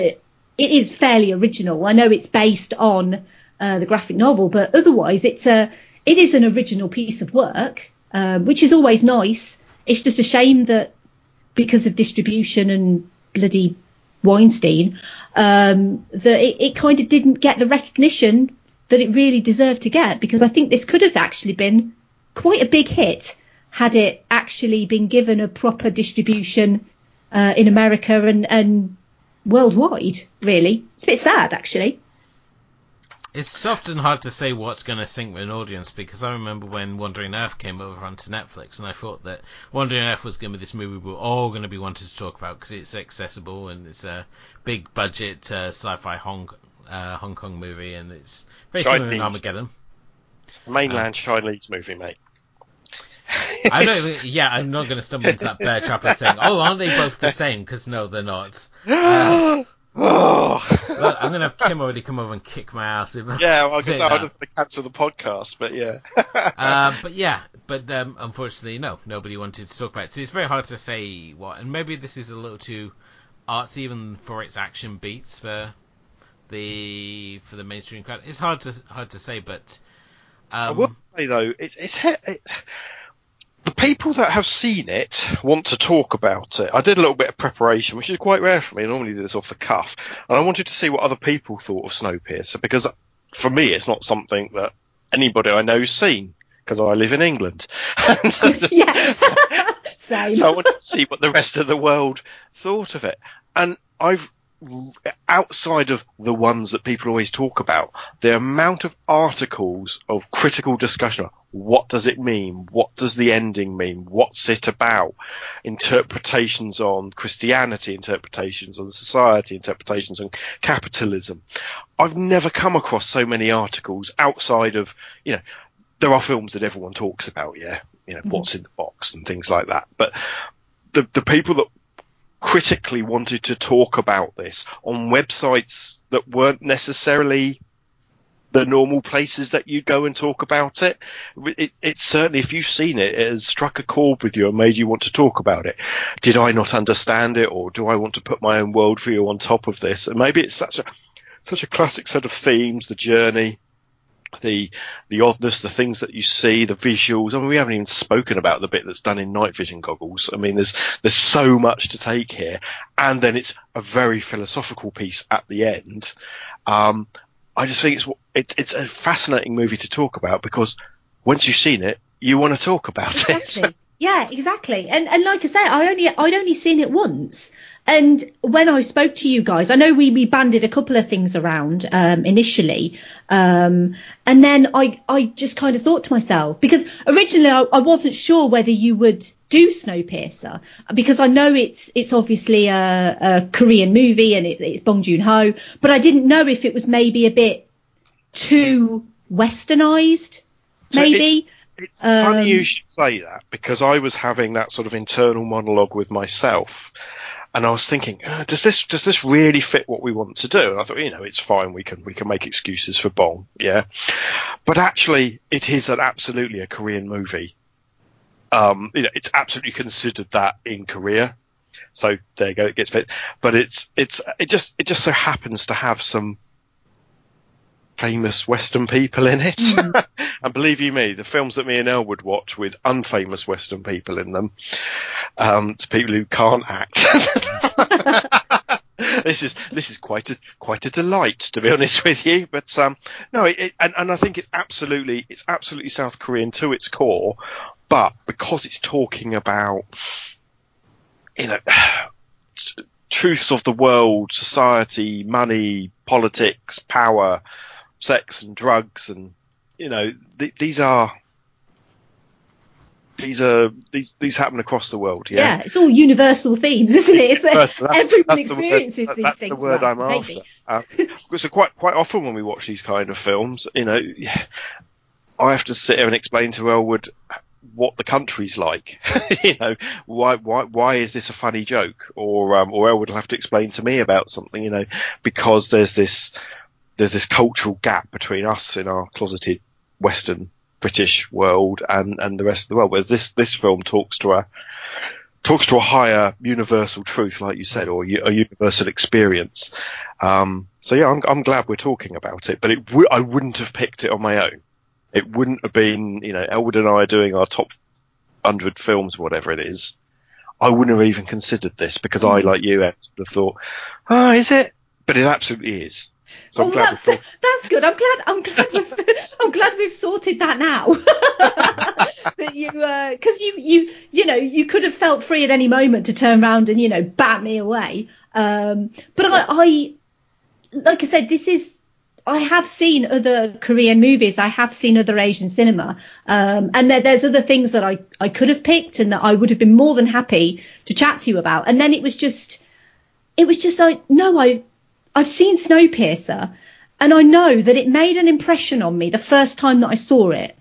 it is fairly original. I know it's based on uh, the graphic novel, but otherwise it's a it is an original piece of work, um, which is always nice. It's just a shame that because of distribution and bloody Weinstein, um, that it, it kind of didn't get the recognition that it really deserved to get. Because I think this could have actually been quite a big hit had it actually been given a proper distribution uh, in America and, and worldwide. Really, it's a bit sad actually. It's often hard to say what's going to sink with an audience because I remember when Wandering Earth came over onto Netflix, and I thought that Wandering Earth was going to be this movie we're all going to be wanting to talk about because it's accessible and it's a big budget uh, sci-fi Hong uh, Hong Kong movie, and it's very similar to Armageddon. Mainland Chinese movie, mate. I don't. Yeah, I'm not going to stumble into that bear trap of saying, "Oh, aren't they both the same?" Because no, they're not. Uh, oh. Look, I'm going to have Kim already come over and kick my ass. If Yeah, well, I guess I that. would have to cancel the podcast, but yeah. uh, but yeah, but um, unfortunately, no, nobody wanted to talk about it. So it's very hard to say what. And maybe this is a little too artsy, even for its action beats for the for the mainstream crowd. It's hard to hard to say, but I um, will say though, it's it's it, people that have seen it want to talk about it. I did a little bit of preparation, which is quite rare for me. I normally do this off the cuff, and I wanted to see what other people thought of Snowpiercer because for me, it's not something that anybody I know's seen because I live in England. yeah, same. so I wanted to see what the rest of the world thought of it. And I've outside of the ones that people always talk about, the amount of articles of critical discussion. What does it mean? What does the ending mean? What's it about? Interpretations on Christianity, interpretations on society, interpretations on capitalism. I've never come across so many articles outside of, you know, there are films that everyone talks about, yeah, you know, mm-hmm. what's in the box and things like that. But the the people that critically wanted to talk about this on websites that weren't necessarily the normal places that you'd go and talk about it. it. It certainly, if you've seen it, it has struck a chord with you and made you want to talk about it. Did I not understand it, or do I want to put my own worldview on top of this? And maybe it's such a such a classic set of themes, the journey, the the oddness, the things that you see, the visuals. I mean, we haven't even spoken about the bit that's done in night vision goggles. I mean, there's there's so much to take here, and then it's a very philosophical piece at the end. Um, I just think it's it, it's a fascinating movie to talk about because once you've seen it, you want to talk about exactly. it. yeah, exactly. And and like I say, I only I'd only seen it once. And when I spoke to you guys, I know we, we banded a couple of things around um, initially, um, and then I I just kind of thought to myself because originally I, I wasn't sure whether you would do Snowpiercer because I know it's it's obviously a, a Korean movie and it, it's Bong Joon Ho, but I didn't know if it was maybe a bit too westernized, So maybe. It's funny Um, you should say that because I was having that sort of internal monologue with myself, and I was thinking, uh, does this does this really fit what we want to do? And I thought, you know, it's fine. We can we can make excuses for Bong, yeah, but actually, it is an absolutely a Korean movie. Um, you know, it's absolutely considered that in Korea. So there you go, it gets fit. But it's it's it just it just so happens to have some famous Western people in it. and believe you me, the films that me and Elwood watch with unfamous Western people in them, um, to people who can't act. this is this is quite a quite a delight to be honest with you. But um, no, it, it, and, and I think it's absolutely it's absolutely South Korean to its core, but because it's talking about you know t- truths of the world, society, money, politics, power, sex and drugs, and you know th- these are these are these these happen across the world. yeah. it's all universal themes, isn't it? It's, That's- that's- everyone that's the experiences that- these that's things. the word well, I'm maybe. after. Uh, so quite quite often when we watch these kind of films, you know, I have to sit here and explain to Elwood what the country's like. you know, why why why is this a funny joke? Or um, or Elwood will have to explain to me about something. You know, because there's this there's this cultural gap between us in our closeted Western British world and, and the rest of the world. Whereas this this film talks to a talks to a higher universal truth, like you said, or a universal experience. Um, so yeah, I'm, I'm glad we're talking about it, but it w- I wouldn't have picked it on my own. It wouldn't have been, you know, Elwood and I are doing our top hundred films, whatever it is. I wouldn't have even considered this because I, like you, have thought, oh, is it? But it absolutely is. So Oh, glad that, we thought, that's good. I'm glad. I'm glad. We've, I'm glad we've sorted that now. that you, because you, you, you know, you could have felt free at any moment to turn around and you know bat me away. Um, but I, I, like I said, this is. I have seen other Korean movies. I have seen other Asian cinema, um, and there, there's other things that I, I could have picked and that I would have been more than happy to chat to you about. And then it was just, it was just like, no, I, I've seen Snowpiercer and I know that it made an impression on me the first time that I saw it.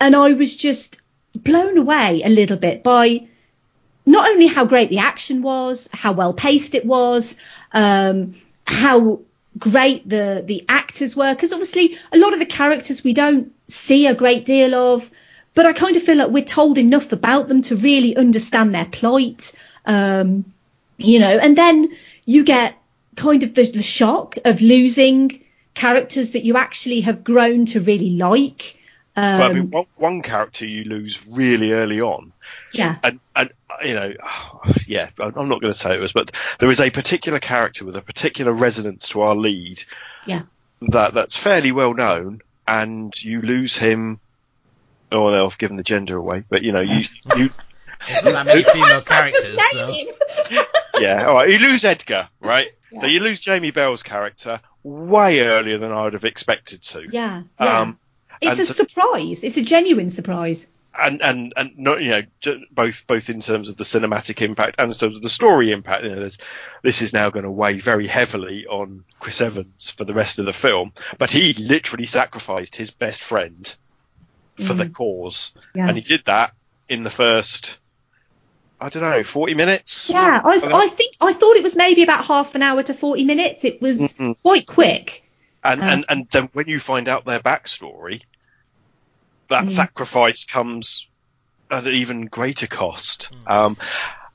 And I was just blown away a little bit by not only how great the action was, how well paced it was, um, how great the, the actors were. Because obviously, a lot of the characters we don't see a great deal of, but I kind of feel like we're told enough about them to really understand their plight. Um, you know, and then you get kind of the, the shock of losing characters that you actually have grown to really like. Um, well, I mean, one, one character you lose really early on, yeah, and and you know, yeah, I'm not going to say it was, but there is a particular character with a particular resonance to our lead yeah, that that's fairly well known, and you lose him. Oh, well, I've given the gender away, but you know, you you There's not that many female That's such a characters. Yeah, all right, you lose Edgar, right? Yeah. So you lose Jamie Bell's character way earlier than I would have expected to. Yeah, yeah. Um, it's a so- surprise. It's a genuine surprise. and and and not you know both both in terms of the cinematic impact and in terms of the story impact. You know, there's, this is now going to weigh very heavily on Chris Evans for the rest of the film, but he literally sacrificed his best friend for the cause, Yeah. and he did that in the first. I don't know, 40 minutes? Yeah, I, I think I thought it was maybe about half an hour to 40 minutes. It was Mhm. quite quick. and Uh. and and then when you find out their backstory, that Mm. sacrifice comes at an even greater cost. Um,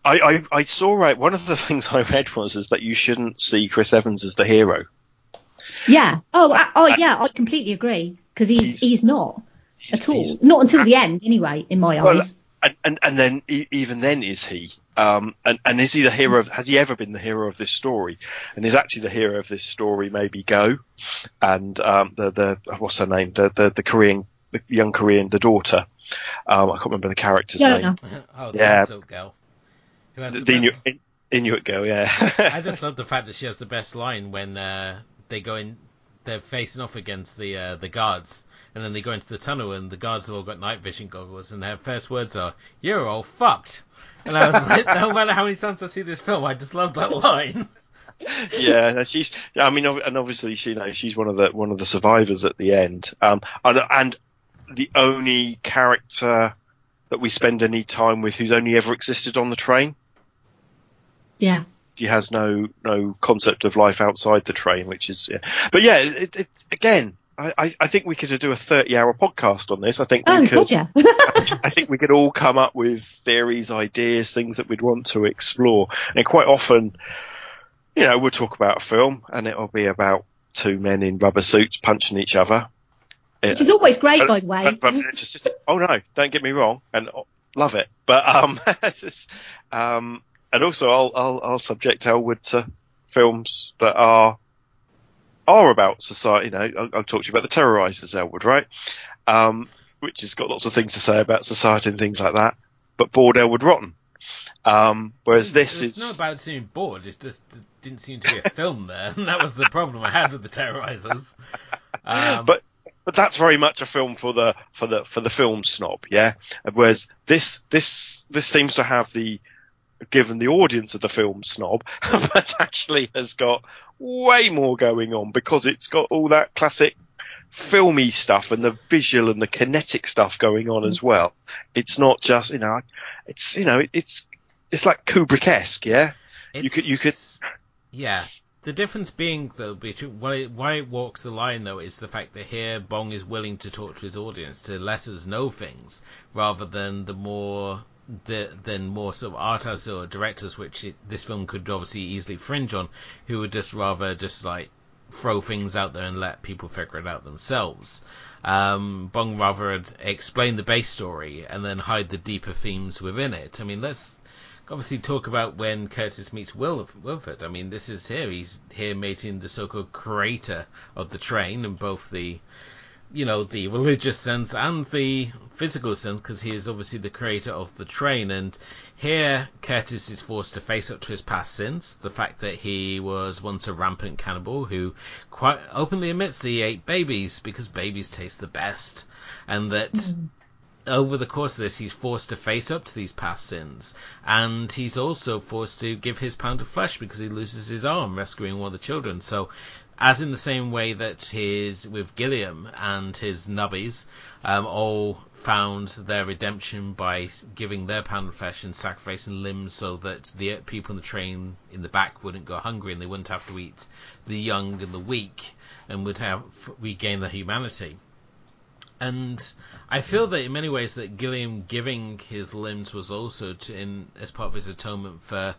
I, I, I saw right. One of the things I read was is that you shouldn't see Chris Evans as the hero. Yeah. Oh, I, oh, yeah. I completely agree because he's he's not at all. Not until the end, anyway. In my Well, eyes. And and, and then e- even then is he? Um, and and is he the hero? Of, has he ever been the hero of this story? And is actually the hero of this story maybe Go, and um, the the what's her name? The the the Korean the young Korean the daughter. Um, I can't remember the character's No, name. no. oh, the Yeah. yeah. girl. Who has The, the the best- Inuit, Inuit girl, yeah. I just love the fact that she has the best line when uh, they go in, they're facing off against the uh, the guards, and then they go into the tunnel, and the guards have all got night vision goggles, and their first words are "You're all fucked." And I was like, no matter how many times I see this film, I just love that line. yeah, no, she's. I mean, and obviously, she, you know, she's one of the one of the survivors at the end. Um, and, and the only character that we spend any time with who's only ever existed on the train. Yeah. She has no no concept of life outside the train, which is. Yeah. But yeah, it, it again. I, I- think we could do a 30 hour podcast on this. I think we Oh, could. God, yeah. I think we could all come up with theories, ideas, things that we'd want to explore. And quite often, you know, we'll talk about a film and it'll be about two men in rubber suits punching each other. Which is always great, by the way. But, but just, oh no, don't get me wrong, and love it. But um, um, and also I'll, I'll I'll subject Elwood to films that are are about society. You know, I'll, I'll talk to you about the Terrorizers, Elwood, right? Um, which has got lots of things to say about society and things like that. But bored Elwood rotten. Um, whereas this it's is not about seeming bored. It just it didn't seem to be a film there, and that was the problem I had with the Terrorizers. Um, but but that's very much a film for the for the for the film snob, yeah. Whereas this this this seems to have the given the audience of the film snob, but actually has got way more going on because it's got all that classic filmy stuff and the visual and the kinetic stuff going on as mm-hmm. well. It's not just you know, it's you know, it's it's like Kubrick-esque, yeah. You could- you could- Yeah. The difference being, though, between why, why it walks the line, though, is the fact that here Bong is willing to talk to his audience, to let us know things, rather than the more the than more sort of artists or directors, which it, this film could obviously easily fringe on, who would just rather just like throw things out there and let people figure it out themselves. Um, Bong rather had explain the base story and then hide the deeper themes within it. I mean, let's obviously talk about when Curtis meets Wil- Wilford. I mean, this is here. He's here meeting the so-called creator of the train and both the, you know, the religious sense and the physical sense because he is obviously the creator of the train. And here Curtis is forced to face up to his past sins. The fact that he was once a rampant cannibal who quite openly admits that he ate babies because babies taste the best. And that hmm. over the course of this, he's forced to face up to these past sins, and he's also forced to give his pound of flesh because he loses his arm rescuing one of the children. So, as in the same way that his with Gilliam and his nubbies, um, all found their redemption by giving their pound of flesh and sacrificing limbs so that the people in the train in the back wouldn't go hungry and they wouldn't have to eat the young and the weak and would have regain their humanity. And I feel that in many ways that Gilliam giving his limbs was also to, in as part of his atonement for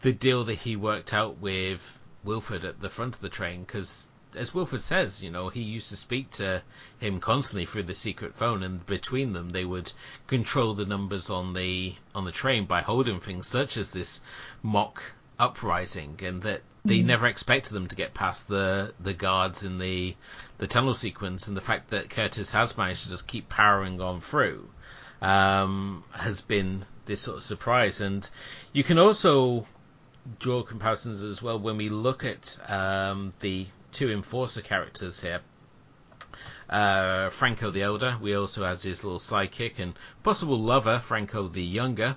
the deal that he worked out with Wilford at the front of the train. Because as Wilford says, you know, he used to speak to him constantly through the secret phone, and between them they would control the numbers on the on the train by holding things such as this mock uprising, and that they never expected them to get past the the guards in the the tunnel sequence, and the fact that Curtis has managed to just keep powering on through um, has been this sort of surprise. And you can also draw comparisons as well when we look at um, the two enforcer characters here. Uh, Franco the Elder, we also has his little sidekick and possible lover, Franco the Younger,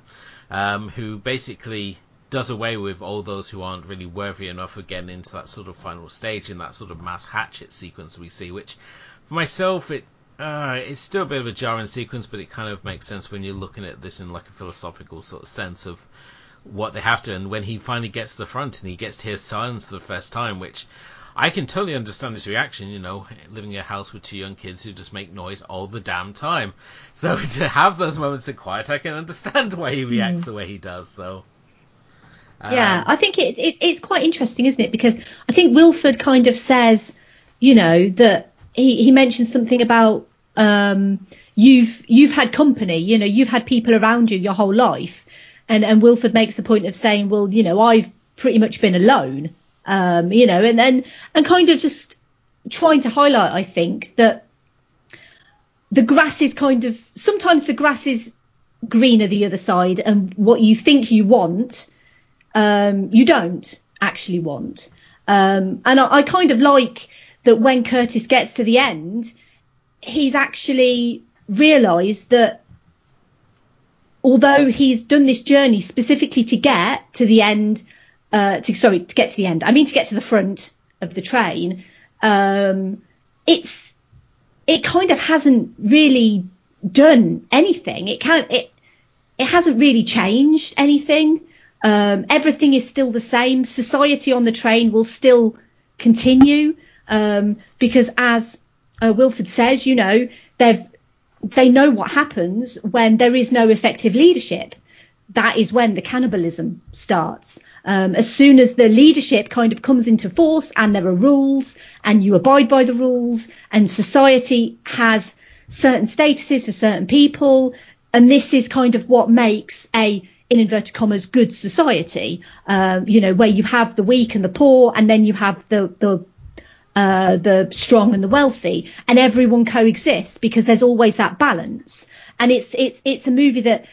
um, who basically does away with all those who aren't really worthy enough of getting into that sort of final stage in that sort of mass hatchet sequence we see, which for myself it uh, it's still a bit of a jarring sequence, but it kind of makes sense when you're looking at this in like a philosophical sort of sense of what they have to. And when he finally gets to the front and he gets to hear silence for the first time, which I can totally understand this reaction. You know, living in a house with two young kids who just make noise all the damn time. So to have those moments of quiet, I can understand why he reacts mm. the way he does. So. Um, yeah, I think it, it, it's quite interesting, isn't it? Because I think Wilford kind of says, you know, that he, he mentions something about um, you've you've had company, you know, you've had people around you your whole life, and and Wilford makes the point of saying, well, you know, I've pretty much been alone, um, you know, and then and kind of just trying to highlight, I think that the grass is kind of sometimes the grass is greener the other side, and what you think you want, um, you don't actually want. Um, and I, I kind of like that when Curtis gets to the end, he's actually realised that although he's done this journey specifically to get to the end, uh, to sorry, to get to the end, I mean to get to the front of the train, um, it's it kind of hasn't really done anything. It can't it it hasn't really changed anything. Um, everything is still the same. Society on the train will still continue um, because, as uh, Wilford says, you know, they've they know what happens when there is no effective leadership. That is when the cannibalism starts. Um, as soon as the leadership kind of comes into force and there are rules and you abide by the rules and society has certain statuses for certain people, and this is kind of what makes a in inverted commas good society um, you know where you have the weak and the poor and then you have the the uh, the strong and the wealthy, and everyone coexists because there's always that balance. And it's it's it's a movie that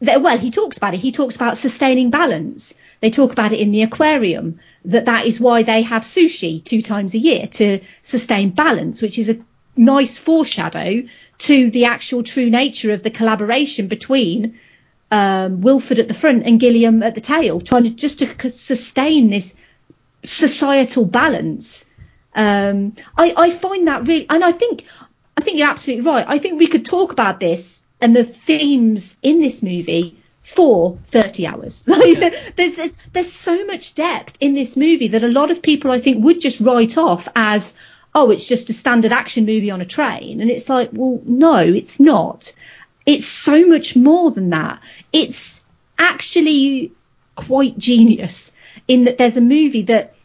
that well he talks about it. He talks about sustaining balance. They talk about it in the aquarium that that is why they have sushi two times a year to sustain balance, which is a nice foreshadow to the actual true nature of the collaboration between um, Wilford at the front and Gilliam at the tail, trying to just to sustain this societal balance um, I, I find that really, and I think, I think you're absolutely right. I think we could talk about this and the themes in this movie for 30 hours. there's, there's, there's so much depth in this movie that a lot of people I think would just write off as, oh, it's just a standard action movie on a train. And it's like, well, no, it's not. It's so much more than that. It's actually quite genius in that there's a movie that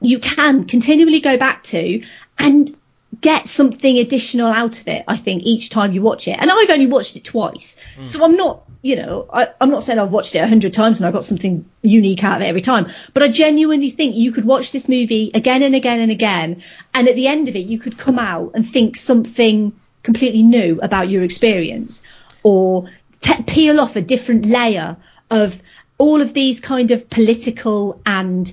you can continually go back to and get something additional out of it, I think, each time you watch it. And I've only watched it twice. Mm. So I'm not, you know, I, am not saying I've watched it a hundred times and I've got something unique out of it every time. But I genuinely think you could watch this movie again and again and again. And at the end of it, you could come out and think something completely new about your experience or te- peel off a different layer of all of these kind of political and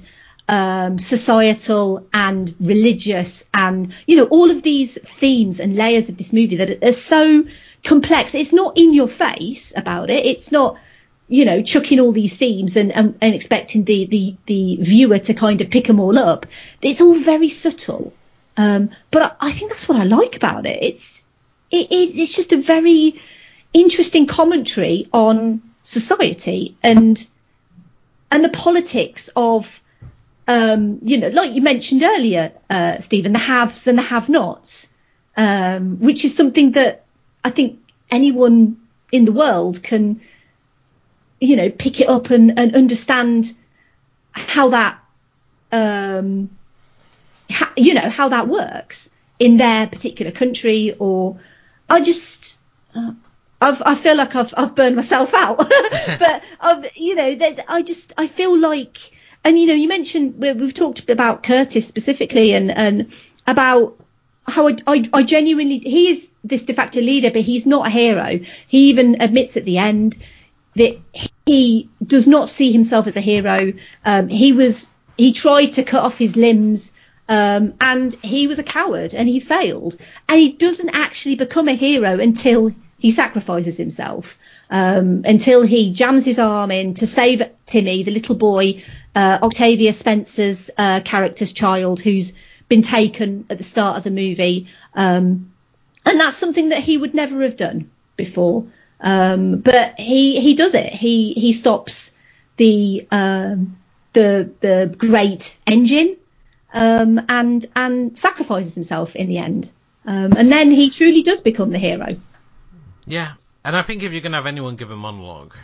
um, societal and religious and you know all of these themes and layers of this movie that are so complex. It's not in your face about it. It's not you know chucking all these themes and, and, and expecting the, the the viewer to kind of pick them all up. It's all very subtle. Um, but I, I, think that's what I like about it. It's it, it's just a very interesting commentary on society and and the politics of um, you know, like you mentioned earlier, uh, Stephen, the haves and the have-nots, um, which is something that I think anyone in the world can, you know, pick it up and, and understand how that, um, you know, how that works in their particular country. Or I just, uh, I've, I feel like I've, I've burned myself out, but um, you know, I just, I feel like and you know, you mentioned we've talked about Curtis specifically, and and about how I, I, I, genuinely he is this de facto leader, but he's not a hero. He even admits at the end that he does not see himself as a hero. Um, he was he tried to cut off his limbs. Um, and he was a coward and he failed. And he doesn't actually become a hero until he sacrifices himself, um, until he jams his arm in to save Timmy, the little boy uh, Octavia Spencer's uh, character's child who's been taken at the start of the movie. Um, and that's something that he would never have done before. Um, but he he does it. He he stops the um, the the great engine um, and and sacrifices himself in the end. Um, and then he truly does become the hero. Yeah, and I think if you're going to have anyone give a monologue,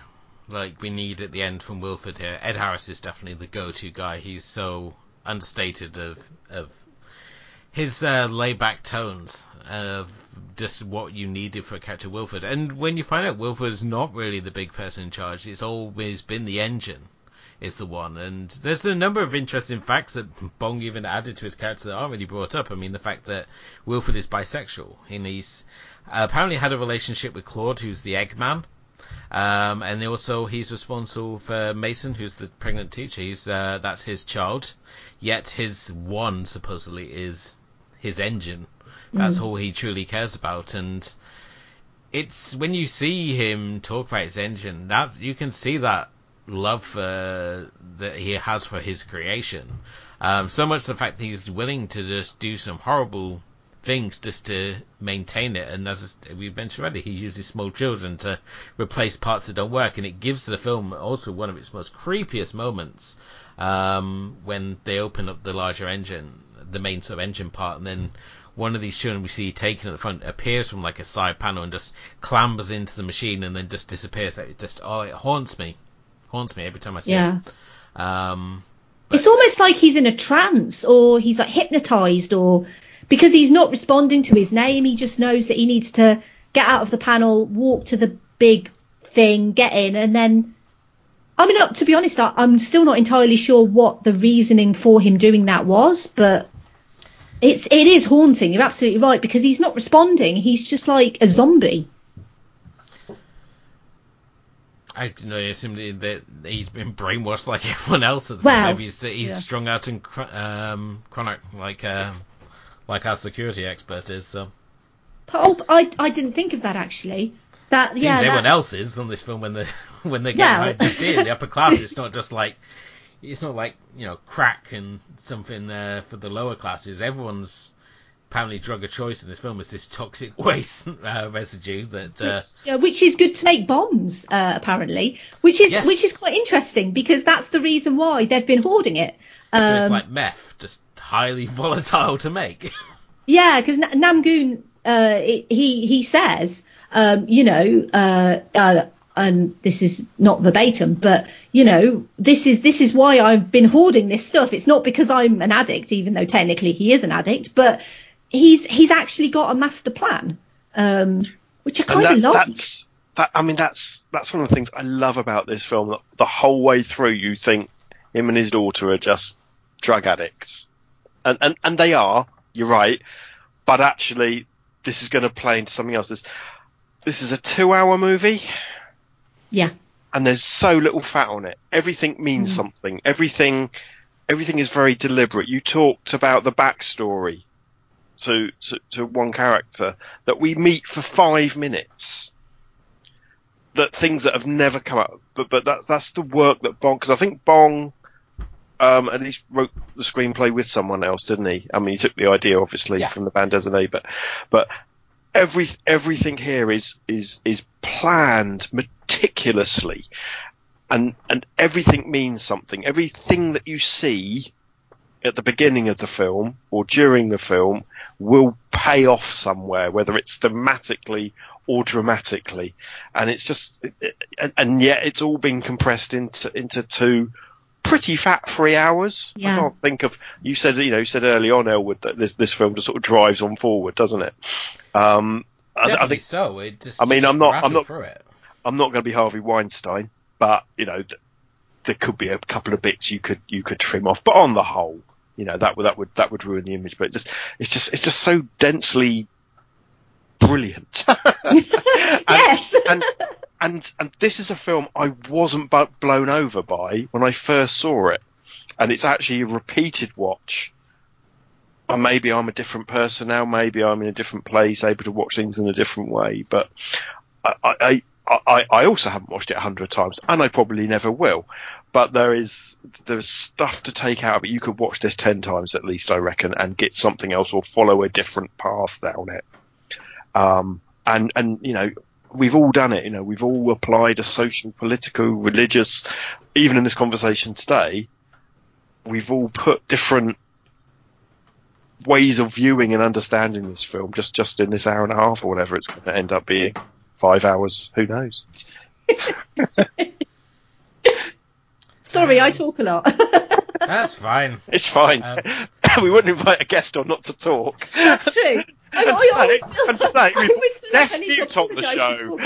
like we need at the end from Wilford here, Ed Harris is definitely the go-to guy. He's so understated of of his uh, laid-back tones of just what you needed for a character Wilford. And when you find out Wilford's not really the big person in charge, it's always been the engine is the one. And there's a number of interesting facts that Bong even added to his character that aren't really brought up. I mean, the fact that Wilford is bisexual, and he's apparently had a relationship with Claude, who's the Eggman. Um, and also he's responsible for Mason, who's the pregnant teacher. He's uh, that's his child. Yet his one supposedly is his engine. That's mm. all he truly cares about. And it's when you see him talk about his engine that you can see that love uh, that he has for his creation. Um, so much the fact that he's willing to just do some horrible things just to maintain it. And as we mentioned already, he uses small children to replace parts that don't work, and it gives the film also one of its most creepiest moments um, when they open up the larger engine, the main sort of engine part, and then one of these children we see taken at the front appears from like a side panel and just clambers into the machine and then just disappears. It just oh, it haunts me haunts me every time I see yeah. it. Um, it's almost like he's in a trance or he's like hypnotized or because he's not responding to his name, he just knows that he needs to get out of the panel, walk to the big thing, get in, and then. I mean, to be honest, I'm still not entirely sure what the reasoning for him doing that was, but it's it is haunting. You're absolutely right because he's not responding. He's just like a zombie. I don't know. Simply that he's been brainwashed like everyone else. At the well, maybe he's, he's yeah. strung out in um, chronic like um, like our security expert is. So. Oh, I I didn't think of that actually. That Seems yeah, everyone that... else is on this film when they when they get well. You see in the upper class. It's not just like it's not like you know crack and something uh, for the lower classes. Everyone's apparently drug of choice in this film is this toxic waste uh, residue that uh, which, uh, which, is good to make bombs uh, apparently which is yes. which is quite interesting because that's the reason why they've been hoarding it um, so it's um, like meth just highly volatile to make yeah because Namgoong uh, he he says um, you know uh, and this is not verbatim, but you know, this is this is why I've been hoarding this stuff. It's not because I'm an addict, even though technically he is an addict, but he's he's actually got a master plan, um, which I kind of that, like. That I mean, that's that's one of the things I love about this film. The whole way through, you think him and his daughter are just drug addicts, and and and they are. You're right, but actually, this is going to play into something else. This this is a two-hour movie. Yeah. And there's so little fat on it. Everything means mm. something. Everything everything is very deliberate. You talked about the backstory to, to, to one character that we meet for five minutes. That things that have never come up, but but that's that's the work that Bong because I think Bong um, at least wrote the screenplay with someone else, didn't he? I mean, he took the idea obviously yeah. from the bande dessinée, but but every everything here is is is planned meticulously, and and everything means something. Everything that you see at the beginning of the film or during the film will pay off somewhere, whether it's thematically or dramatically. And it's just, and, and yet it's all been compressed into, into two pretty fat three hours. Yeah. I can't think of, you said, you know, you said early on, Elwood, that this, this film just sort of drives on forward, doesn't it? Um, Definitely I, I think so. It just, I mean, I'm not, I'm not, Through it. I'm not going to be Harvey Weinstein, but you know, th- there could be a couple of bits you could you could trim off, but on the whole, you know that would that would that would ruin the image. But it just it's just it's just so densely brilliant. and, yes. and, and and this is a film I wasn't blown over by when I first saw it, and it's actually a repeated watch. And maybe I'm a different person now. Maybe I'm in a different place, able to watch things in a different way. But I, I, I, I also haven't watched it a hundred times, and I probably never will. But there is there's stuff to take out of it. You could watch this ten times at least, I reckon, and get something else or follow a different path down it. Um, and and you know we've all done it. You know we've all applied a social, political, religious, even in this conversation today, we've all put different ways of viewing and understanding this film just just in this hour and a half or whatever it's going to end up being. Five hours, who knows? Sorry, I talk a lot. That's fine. It's fine. Um, we wouldn't invite a guest on not to talk. That's true. I, And I always today- feel, and today I we've always feel like I deaf need to mute on the show.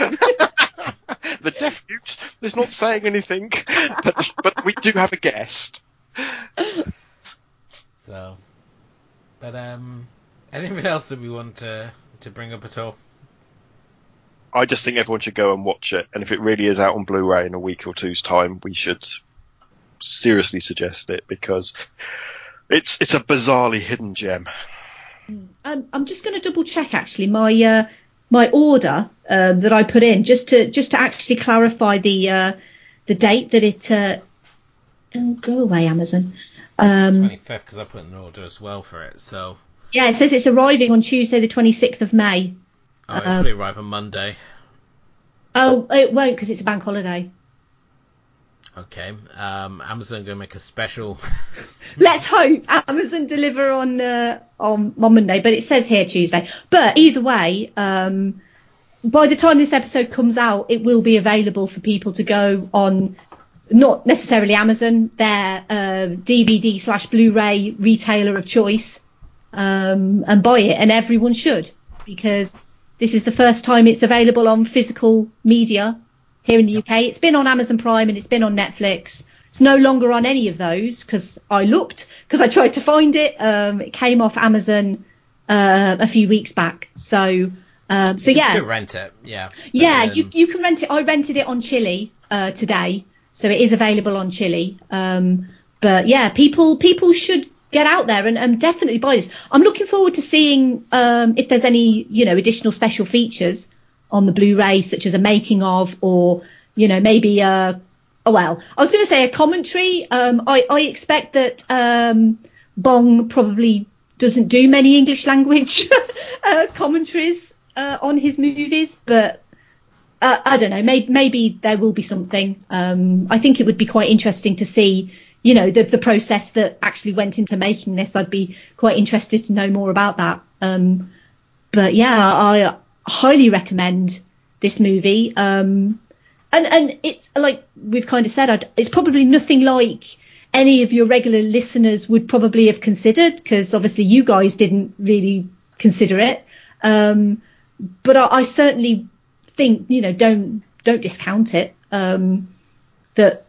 the deaf mute is not saying anything, but, but we do have a guest. So, but um, anything else that we want to to bring up at all? I just think everyone should go and watch it, and if it really is out on Blu-ray in a week or two's time, we should seriously suggest it because it's it's a bizarrely hidden gem. Um, I'm just going to double check actually my uh, my order uh, that I put in just to just to actually clarify the uh, the date that it. Uh, oh, go away, Amazon. Um, Twenty fifth, because I put an order as well for it. So, yeah, it says it's arriving on Tuesday, the 26th of May. oh, it'll Um, probably arrive on Monday. Oh, it won't because it's a bank holiday. Okay. Um, Amazon going to make a special. Let's hope Amazon deliver on uh, on on Monday, but it says here Tuesday. But either way, um, by the time this episode comes out, it will be available for people to go on. Not necessarily Amazon, their uh, DVD slash Blu-ray retailer of choice, um, and buy it, and everyone should because this is the first time it's available on physical media here in the UK. It's been on Amazon Prime and it's been on Netflix. It's no longer on any of those because I looked because I tried to find it. Um, it came off Amazon uh, a few weeks back. So um, so You can yeah, rent it. Yeah. yeah, But, you um, you can rent it. I rented it on Chili uh, today, so it is available on Chili. Um, but yeah, people people should get out there and, and definitely buy this. I'm looking forward to seeing um, if there's any you know additional special features on the Blu-ray, such as a making of, or you know maybe a oh well, I was going to say a commentary. Um, I I expect that um, Bong probably doesn't do many English language uh, commentaries uh, on his movies, but uh, I don't know. Maybe, maybe there will be something. Um, I think it would be quite interesting to see, you know, the, the process that actually went into making this. I'd be quite interested to know more about that. Um, but yeah, I highly recommend this movie. Um, and and it's like we've kind of said, I'd, it's probably nothing like any of your regular listeners would probably have considered because obviously you guys didn't really consider it. Um, but I, I certainly think you know don't don't discount it. Um, that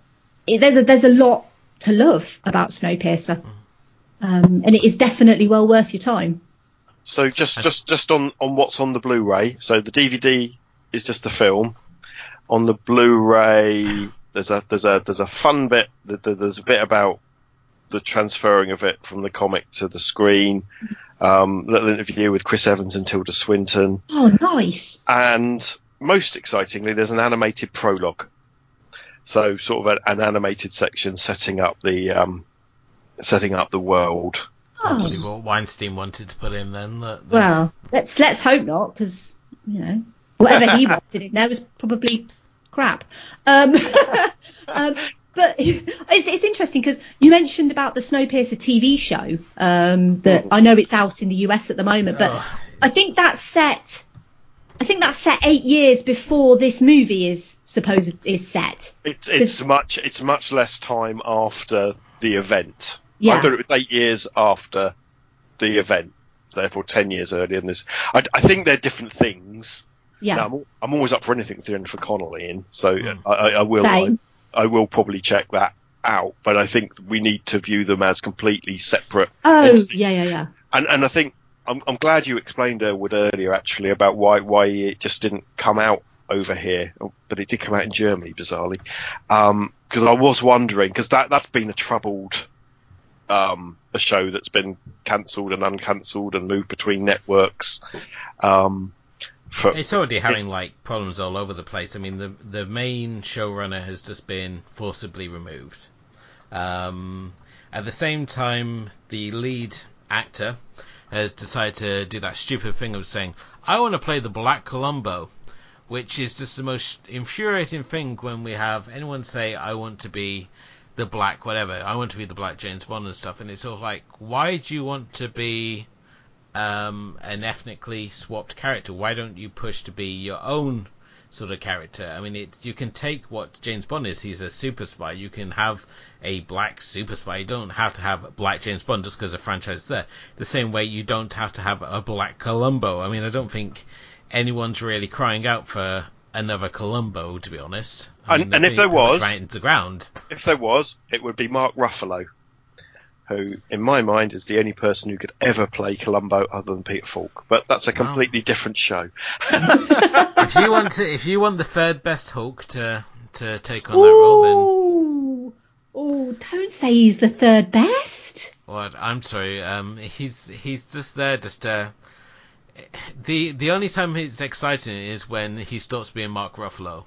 it, there's a there's a lot to love about Snowpiercer, um, and it is definitely well worth your time. So just just just on on what's on the Blu-ray. So the DVD is just the film. On the Blu-ray, there's a there's a there's a fun bit. th- th- There's a bit about the transferring of it from the comic to the screen. Um, little interview with Chris Evans and Tilda Swinton, Oh, nice! and most excitingly, there's an animated prologue. So sort of a, an animated section setting up the um, setting up the world. Probably what Weinstein wanted to put in then. That, that- Well, let's let's hope not, because you know whatever he wanted in there was probably crap. Um, um, but it's, it's interesting because you mentioned about the Snowpiercer TV show um, that I know it's out in the US at the moment, but Oh, I think that's set. I think that's set eight years before this movie is supposed is set. It's it's much it's much less time after the event. Yeah. I thought it was eight years after the event, therefore ten years earlier than this. I, I think they're different things. Yeah. Now, I'm, I'm always up for anything with Jennifer Connelly in, so Mm. I, I, I will I, Same. I will probably check that out. But I think we need to view them as completely separate. Oh, entities. yeah, yeah, yeah. And and I think I'm I'm glad you explained Elwood earlier actually about why why it just didn't come out over here, Oh, but it did come out in Germany bizarrely. Because I was wondering because that that's been a troubled um, a show that's been cancelled and uncancelled and moved between networks. Um, for, It's already having like problems all over the place. I mean, the the main showrunner has just been forcibly removed. Um, at the same time, the lead actor has decided to do that stupid thing of saying, "I want to play the Black Columbo," which is just the most infuriating thing when we have anyone say, "I want to be the Black whatever," "I want to be the Black James Bond" and stuff, and it's sort of like, why do you want to be um, an ethnically swapped character? Why don't you push to be your own sort of character? I mean, it, you can take what James Bond is. He's a super spy. You can have a black super spy. You don't have to have black James Bond just because a franchise is there. The same way you don't have to have a black Columbo. I mean, I don't think anyone's really crying out for another Columbo, to be honest. I And- mean, and they've if there was- ran it into ground. If there was, it would be Mark Ruffalo, who, in my mind, is the only person who could ever play Columbo other than Peter Falk. But that's a Wow. completely different show. if you want to, if you want the third best Hulk to to take on that role, then oh, don't say he's the third best. What? I'm sorry. Um, he's he's just there, just uh. The the only time it's exciting is when he stops being Mark Ruffalo.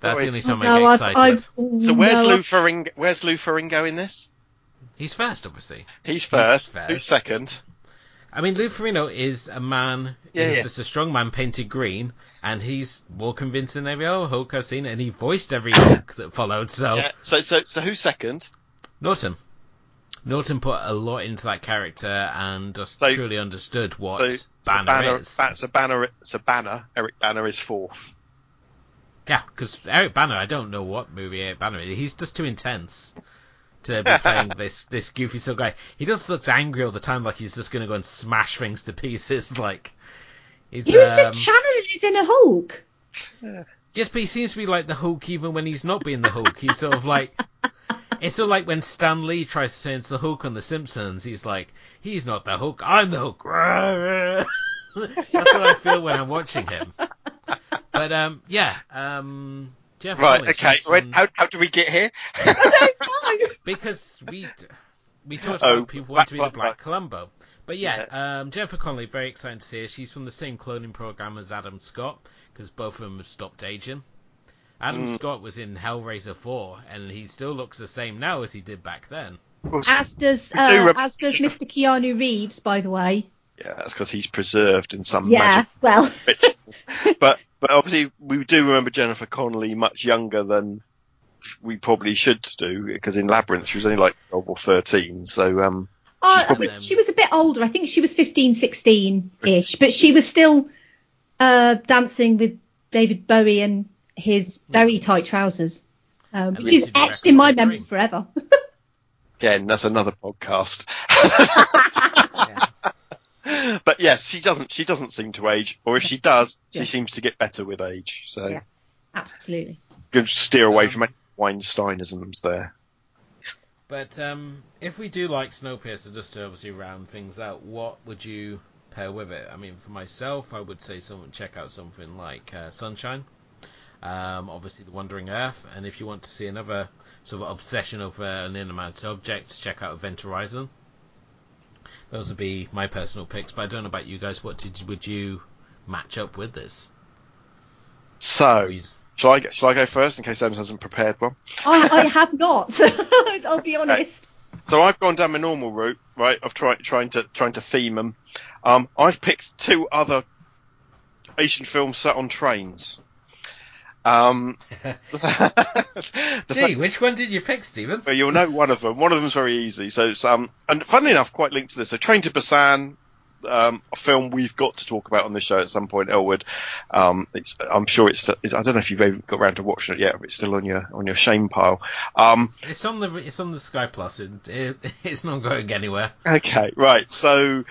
That's the only time I No, get I've, excited. I've, oh, So where's no, Lou Ferrigno? Where's Lou Ferrigno in this? He's first, obviously. He's first. first. Who's second? I mean, Lou Ferrigno is a man. Yeah, he's yeah. just a strong man painted green, and he's more convincing than every other Hulk I've seen, and he voiced every Hulk that followed. So Yeah. So so so who's second? Norton. Norton put a lot into that character and just So- truly understood what So, so Banner, Banner, is. Ba- so Banner, so Banner, Eric Bana is fourth. Yeah, because Eric Bana, I don't know what movie Eric Bana is. He's just too intense to be playing this this goofy sort of guy. He just looks angry all the time, like he's just going to go and smash things to pieces. Like he's, He was um, just channeling his inner Hulk. yes, but he seems to be like the Hulk even when he's not being the Hulk. He's sort of like. It's sort of like when Stan Lee tries to turn into the Hulk on The Simpsons. He's like, he's not the Hulk, I'm the Hulk. That's what I feel when I'm watching him. But um, yeah, um, Jeff. Right. Connelly, Okay. she's Wait, from- how how do we get here? because we we talked Oh, about people want to be the Black- Black Columbo. But yeah, um, Jennifer Connelly, very exciting to see her. She's from the same cloning program as Adam Scott because both of them have stopped aging. Adam Mm. Scott was in Hellraiser 4, and he still looks the same now as he did back then. As does uh, as does Mr. Keanu Reeves, by the way. Yeah, that's because he's preserved in some Yeah, magic. well, But but obviously we do remember Jennifer Connelly much younger than we probably should do because in Labyrinth she was only like 12 or 13. So um, I- I probably- mean, she was a bit older. I think she was 15, 16 ish, but she was still uh, dancing with David Bowie in his very tight trousers, um, which is etched in my memory Dream. forever. again, that's another podcast. Yeah. but yes, she doesn't she doesn't seem to age, or if she does, she Yes. seems to get better with age. So Yeah. Absolutely. good steer away Um, from any Weinsteinisms there. But um, if we do like Snowpiercer, just to obviously round things out, what would you pair with it? I mean, for myself, I would say someone check out something like uh, Sunshine. Um, obviously, The Wandering Earth, and if you want to see another sort of obsession over an inanimate object, check out Event Horizon. Those would be my personal picks, but I don't know about you guys. What did would you match up with this? So Or just- shall I go, shall I go first in case Adam hasn't prepared one? I, I have not. I'll be honest. So I've gone down my normal route, right, of trying trying to trying to theme them. Um, I've picked two other Asian films set on trains. Um, Gee, which one did you pick, Stephen? Well, you'll know one of them. One of them's very easy. So, it's, um, and funnily enough, quite linked to this. So, Train to Busan, um, a film we've got to talk about on this show at some point. Elwood, um, it's, I'm sure it's, it's. I don't know if you've even got around to watching it yet. But it's still on your on your shame pile. Um, It's on the it's on the Sky Plus, and it, it's not going anywhere. Okay, right. So,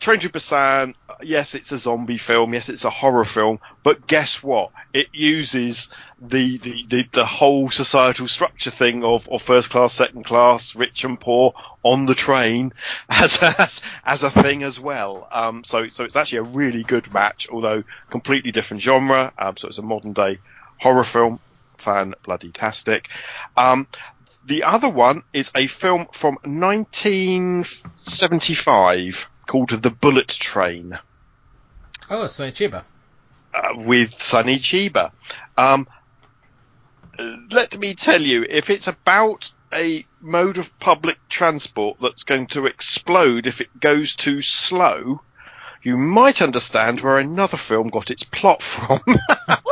Train to Busan, yes, it's a zombie film. Yes, it's a horror film. But guess what? It uses the the, the, the whole societal structure thing of, of first class, second class, rich and poor on the train as a, as, as a thing as well. Um, so so it's actually a really good match, although completely different genre. Um, so it's a modern day horror film. Fan bloody tastic. Um, the other one is a film from 1975 called The Bullet Train Oh, so Chiba. uh, with Sonny Chiba. Um, let me tell you, if it's about a mode of public transport that's going to explode if it goes too slow, you might understand where another film got its plot from.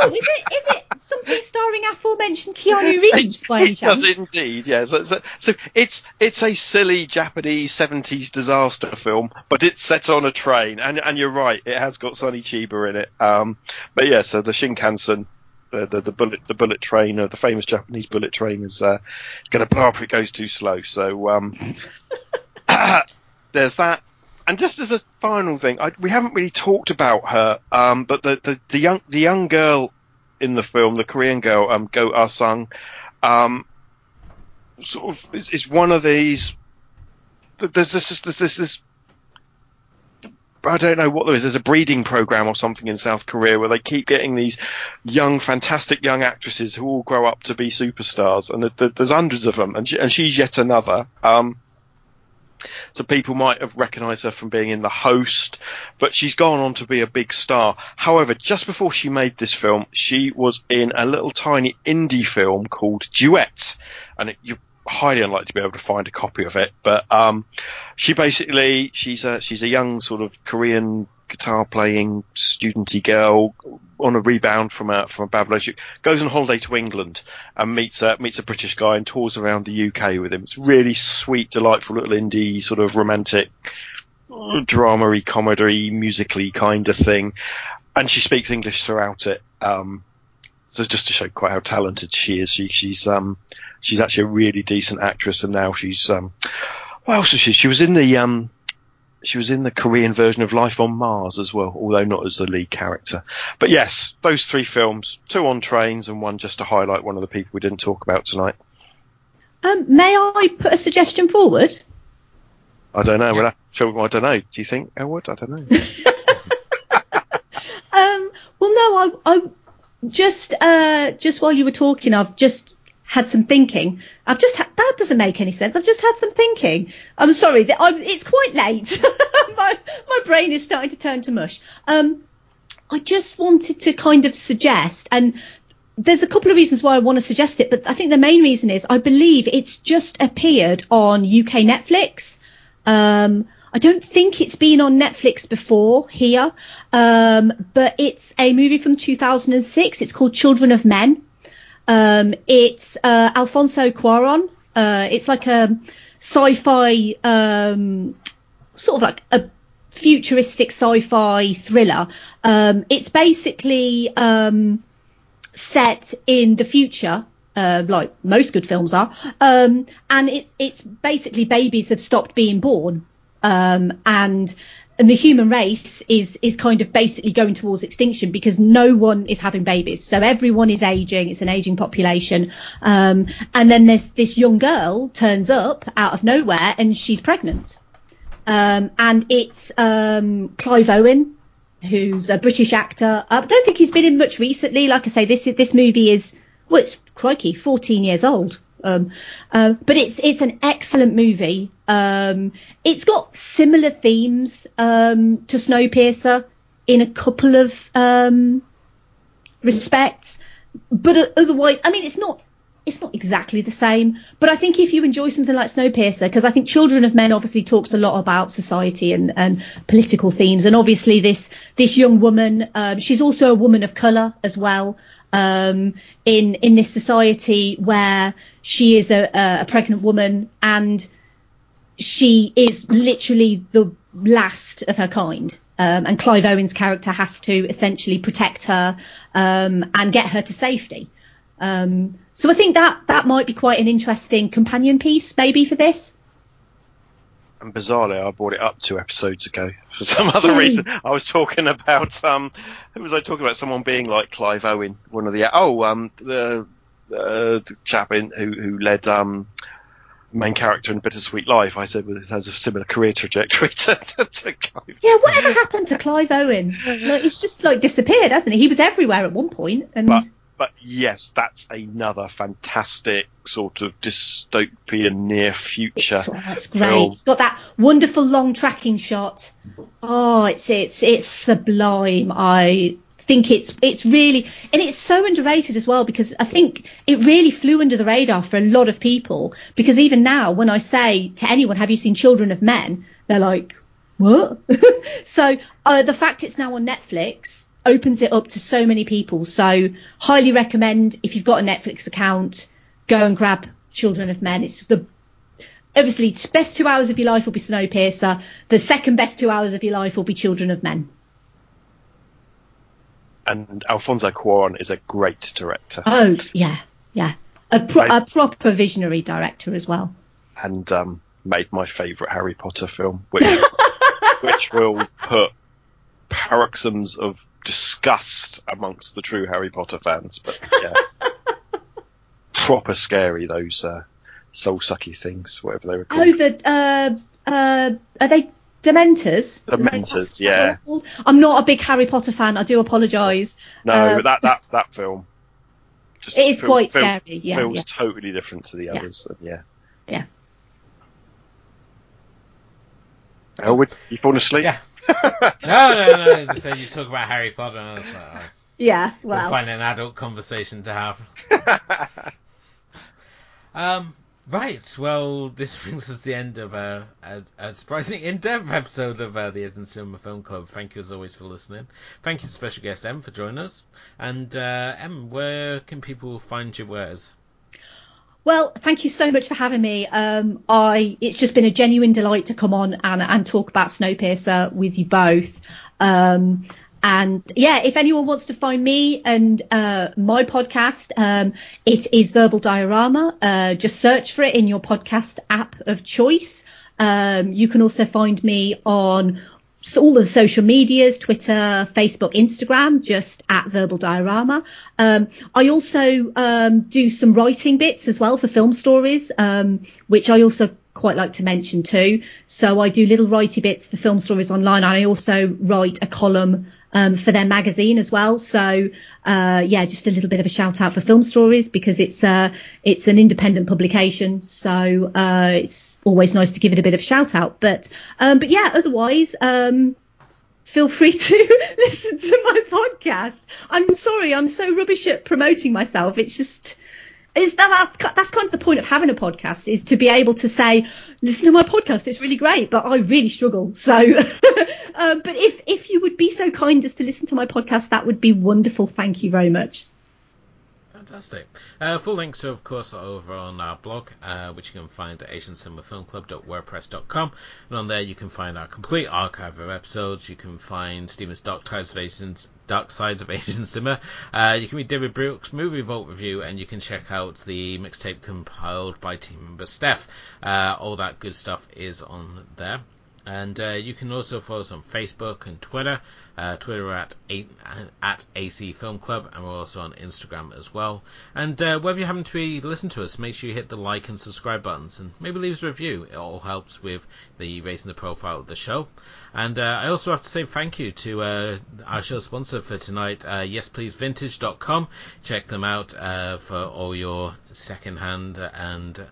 Oh, is it? Is it something starring aforementioned Keanu Reeves by any it does indeed, yes. So, so, so it's it's a silly Japanese seventies disaster film, but it's set on a train, and and you're right, it has got Sonny Chiba in it. Um, but yeah, so the Shinkansen, the the, the bullet the bullet train, uh, the famous Japanese bullet train, is uh, going to blow up if it goes too slow. So um, there's that. And just as a final thing, I, we haven't really talked about her, um, but the, the, the young the young girl in the film, the Korean girl, um, Go Ah Sung, um, sort of is, is one of these. There's this, there's this, this I don't know what there is. There's a breeding program or something in South Korea where they keep getting these young, fantastic young actresses who all grow up to be superstars, and there- there's hundreds of them, and, she, and she's yet another. Um, so people might have recognised her from being in The Host, but she's gone on to be a big star. However, just before she made this film, she was in a little tiny indie film called Duet, and it, you're highly unlikely to be able to find a copy of it. But um, she basically she's a she's a young sort of Korean guitar playing studenty girl on a rebound from a from a bad relationship goes on holiday to England and meets a meets a British guy and tours around the UK with him. It's really sweet, delightful little indie sort of romantic drama-y, comedy, musically kind of thing. And she speaks English throughout it. Um, so just to show quite how talented she is, she, she's um, she's actually a really decent actress, and now she's um, what else was she? She was in the um, she was in the Korean version of Life on Mars as well, although not as the lead character. But yes, those three films, two on trains and one just to highlight one of the people we didn't talk about tonight. Um, may I put a suggestion forward? I don't know. Well, I, I don't know. Do you think Elwood? I don't know. Um, well, no, I, I just uh, just while you were talking, I've just had some thinking. I've just that doesn't make any sense. I've just had some thinking. I'm sorry, that I'm, it's quite late. my my brain is starting to turn to mush. Um, I just wanted to kind of suggest, and there's a couple of reasons why I want to suggest it, but I think the main reason is I believe it's just appeared on UK Netflix. Um, I don't think it's been on Netflix before here, um, but it's a movie from 2006. It's called Children of Men. Um, it's uh, Alfonso Cuarón. Uh, it's like a sci-fi, um, sort of like a futuristic sci-fi thriller. Um, it's basically um, set in the future, uh, like most good films are, um, and it's it's basically babies have stopped being born, um, and and the human race is is kind of basically going towards extinction because no one is having babies, so everyone is aging. It's an aging population, um, and then there's this young girl turns up out of nowhere and she's pregnant, um, and it's um, Clive Owen who's a British actor. I don't think he's been in much recently. Like I say, this this movie is well, it's crikey, 14 years old. Um, uh, but it's it's an excellent movie. Um, it's got similar themes um, to Snowpiercer in a couple of um, respects, but otherwise, I mean, it's not it's not exactly the same. But I think if you enjoy something like Snowpiercer, because I think Children of Men obviously talks a lot about society and, and political themes, and obviously this this young woman, um, she's also a woman of colour as well. Um, in in this society where she is a, a pregnant woman and she is literally the last of her kind. Um, and Clive Owen's character has to essentially protect her um, and get her to safety. Um, so I think that that might be quite an interesting companion piece, maybe for this. And bizarrely, I brought it up two episodes ago for some other reason. I was talking about um, who was I talking about? Someone being like Clive Owen, one of the oh um the uh, the chap in, who who led um main character in Bittersweet Life. I said well, has a similar career trajectory to, to, to Clive. Yeah, whatever happened to Clive Owen? Like, he's just like disappeared, hasn't he? He was everywhere at one point, and But but yes, that's another fantastic sort of dystopian near future. It's, oh, it's great. film. It's got that wonderful long tracking shot. Oh, it's it's it's sublime. I think it's it's really and it's so underrated as well because I think it really flew under the radar for a lot of people because even now when I say to anyone have you seen Children of Men they're like what so uh, the fact it's now on Netflix opens it up to so many people. So highly recommend if you've got a Netflix account, go and grab Children of Men. It's the obviously best two hours of your life will be Snowpiercer. The second best two hours of your life will be Children of Men. And Alfonso Cuarón is a great director. Oh yeah, yeah, a, pro- a proper visionary director as well. And um, made my favourite Harry Potter film, which which will put paroxysms of disgust amongst the true Harry Potter fans. But yeah, proper scary those uh, soul sucky things, whatever they were called. Oh, the uh, uh, are they Dementors? Dementors, yeah. I'm not a big Harry Potter fan. I do apologise. No, uh, that that that film. Just it is film, quite film, scary. Yeah, film's yeah. totally different to the others. Yeah. Yeah. Elwood, you falling asleep? Yeah. no, no, no. Just said you talk about Harry Potter, and I was like, oh, yeah, well, we'll find an adult conversation to have. um, Right, well, this brings us to the end of a, a, a surprisingly in-depth episode of uh, the Asian Cinema Film Club. Thank you as always for listening. Thank you to special guest Em for joining us. And uh, Em, where can people find your wares? Well, thank you so much for having me. Um, I it's just been a genuine delight to come on and, and talk about Snowpiercer with you both. Um, and yeah, if anyone wants to find me and uh, my podcast, um, it is Verbal Diorama. Uh, just search for it in your podcast app of choice. Um, you can also find me on all the social medias, Twitter, Facebook, Instagram, just at Verbal Diorama. Um, I also um, do some writing bits as well for film stories, um, which I also quite like to mention too. So I do little writing bits for film stories online, and I also write a column um, for their magazine as well. So uh, yeah, just a little bit of a shout out for Film Stories because it's uh, it's an independent publication, so uh, it's always nice to give it a bit of a shout out. But um, but yeah, otherwise. Um, feel free to listen to my podcast. I'm sorry, I'm so rubbish at promoting myself. It's just is that that's kind of the point of having a podcast is to be able to say listen to my podcast it's really great but i really struggle. So um, but if if you would be so kind as to listen to my podcast that would be wonderful. Thank you very much Fantastic. Uh, full links are, of course, over on our blog, uh, which you can find at asiancinemafilmclub.wordpress.com. And on there, you can find our complete archive of episodes. You can find Stephen's Dark Sides of Asians, Dark Sides of Asian Cinema. Uh, you can read David Brooks' movie vault review, and you can check out the mixtape compiled by team member Steph. Uh, all that good stuff is on there. And uh, you can also follow us on Facebook and Twitter. Uh, Twitter at a- at AC Film Club, and we're also on Instagram as well. And uh, wherever you happen to be listening to us, make sure you hit the like and subscribe buttons, and maybe leave us a review. It all helps with the raising the profile of the show. And uh, I also have to say thank you to uh, our show sponsor for tonight, uh, YesPleaseVintage.com. Check them out uh, for all your second-hand and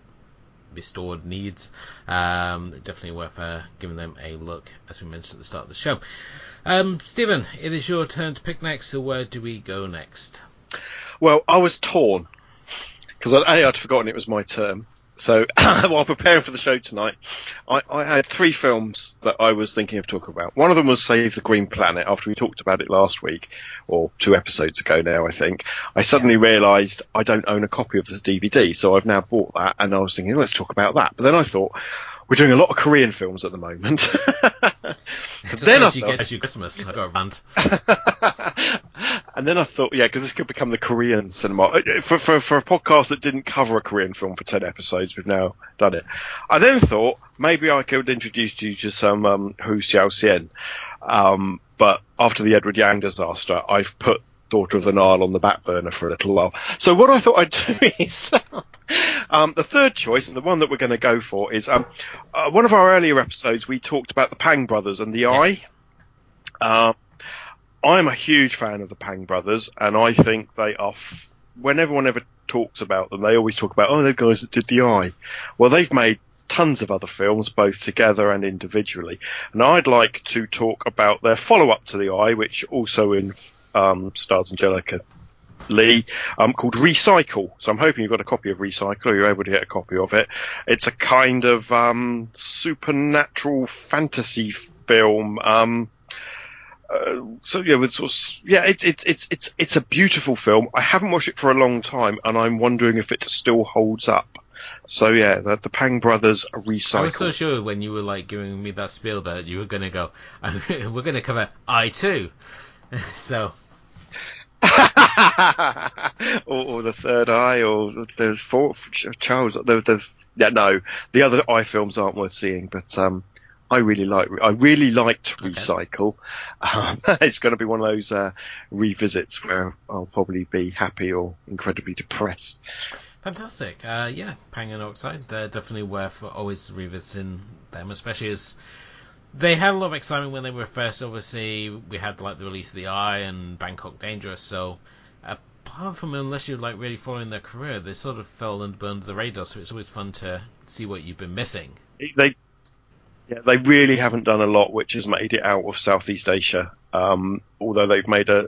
restored needs. Um, definitely worth uh, giving them a look, as we mentioned at the start of the show. Um, Stephen, it is your turn to pick next. So where do we go next? Well, I was torn because I'd forgotten it was my turn. So while preparing for the show tonight, I, I, had three films that I was thinking of talking about. One of them was Save the Green Planet after we talked about it last week, or two episodes ago now, I think. I suddenly realised I don't own a copy of the DVD, so I've now bought that, and I was thinking, let's talk about that. But then I thought, we're doing a lot of Korean films at the moment. then I thought, get you Christmas. I got a rant. and then I thought, yeah, because this could become the Korean cinema uh, for, for for a podcast that didn't cover a Korean film for ten episodes. We've now done it. I then thought maybe I could introduce you to some um, Hou Hsiao-hsien. Um, but after the Edward Yang disaster, I've put Daughter of the Nile on the back burner for a little while. So what I thought I'd do is um, the third choice, and the one that we're going to go for, is um, uh, one of our earlier episodes. We talked about the Pang brothers and the yes. Eye. Uh, I'm a huge fan of the Pang brothers, and I think they are. F- when everyone ever talks about them, they always talk about oh, the guys that did the Eye. Well, they've made tons of other films, both together and individually. And I'd like to talk about their follow up to The Eye, which also in um, stars Angelica Lee, um, called Recycle. So I'm hoping you've got a copy of Recycle, or you're able to get a copy of it. It's a kind of um, supernatural fantasy film. Um, uh, so yeah, with sort of, yeah, it's it's it's it's it's a beautiful film. I haven't watched it for a long time, and I'm wondering if it still holds up. So yeah, the, the Pang brothers recycle. I was so sure when you were like giving me that spiel that you were going to go, we're going to cover I too. so. or, or, the third eye, or there's four Charles. The, the, yeah, no, the other eye films aren't worth seeing, but um, I really like. I really liked Recycle. Um, it's going to be one of those uh, revisits where I'll probably be happy or incredibly depressed. Fantastic. Uh, yeah, Pang and Oxide. They're definitely worth always revisiting them, especially as they had a lot of excitement when they were first. Obviously, we had like the release of the Eye and Bangkok Dangerous. So apart from unless you're like really following their career, they sort of fell and burned the radar. So it's always fun to see what you've been missing. They yeah, they really haven't done a lot which has made it out of Southeast Asia. Um, although they've made a,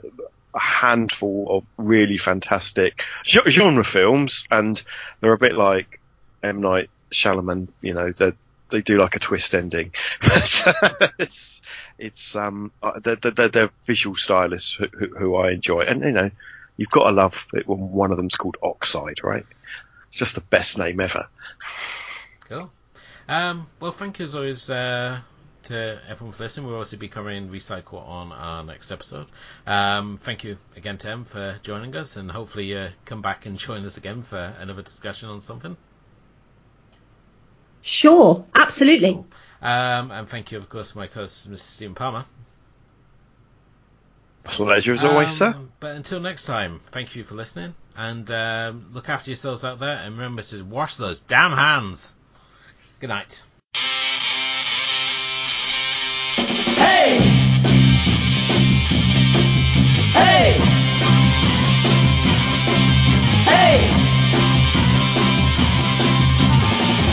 a, handful of really fantastic genre films, and they're a bit like M Night Shyamalan. You know, they they do like a twist ending, but it's it's um uh, they're, they're, they're visual stylists who, who, who I enjoy, and you know, you've got to love it when one of them's called Oxide, right? It's just the best name ever. Cool. Um, well, thank you as always uh, to everyone for listening. We'll also be covering Recycle on our next episode. Um, thank you again, Tim, for joining us, and hopefully uh, come back and join us again for another discussion on something. Sure, absolutely. Cool. Um, and thank you, of course, to my co-host, Mr. Stephen Palmer. Pleasure as always, sir. Um, but until next time, thank you for listening, and um, look after yourselves out there, and remember to wash those damn hands. Good night.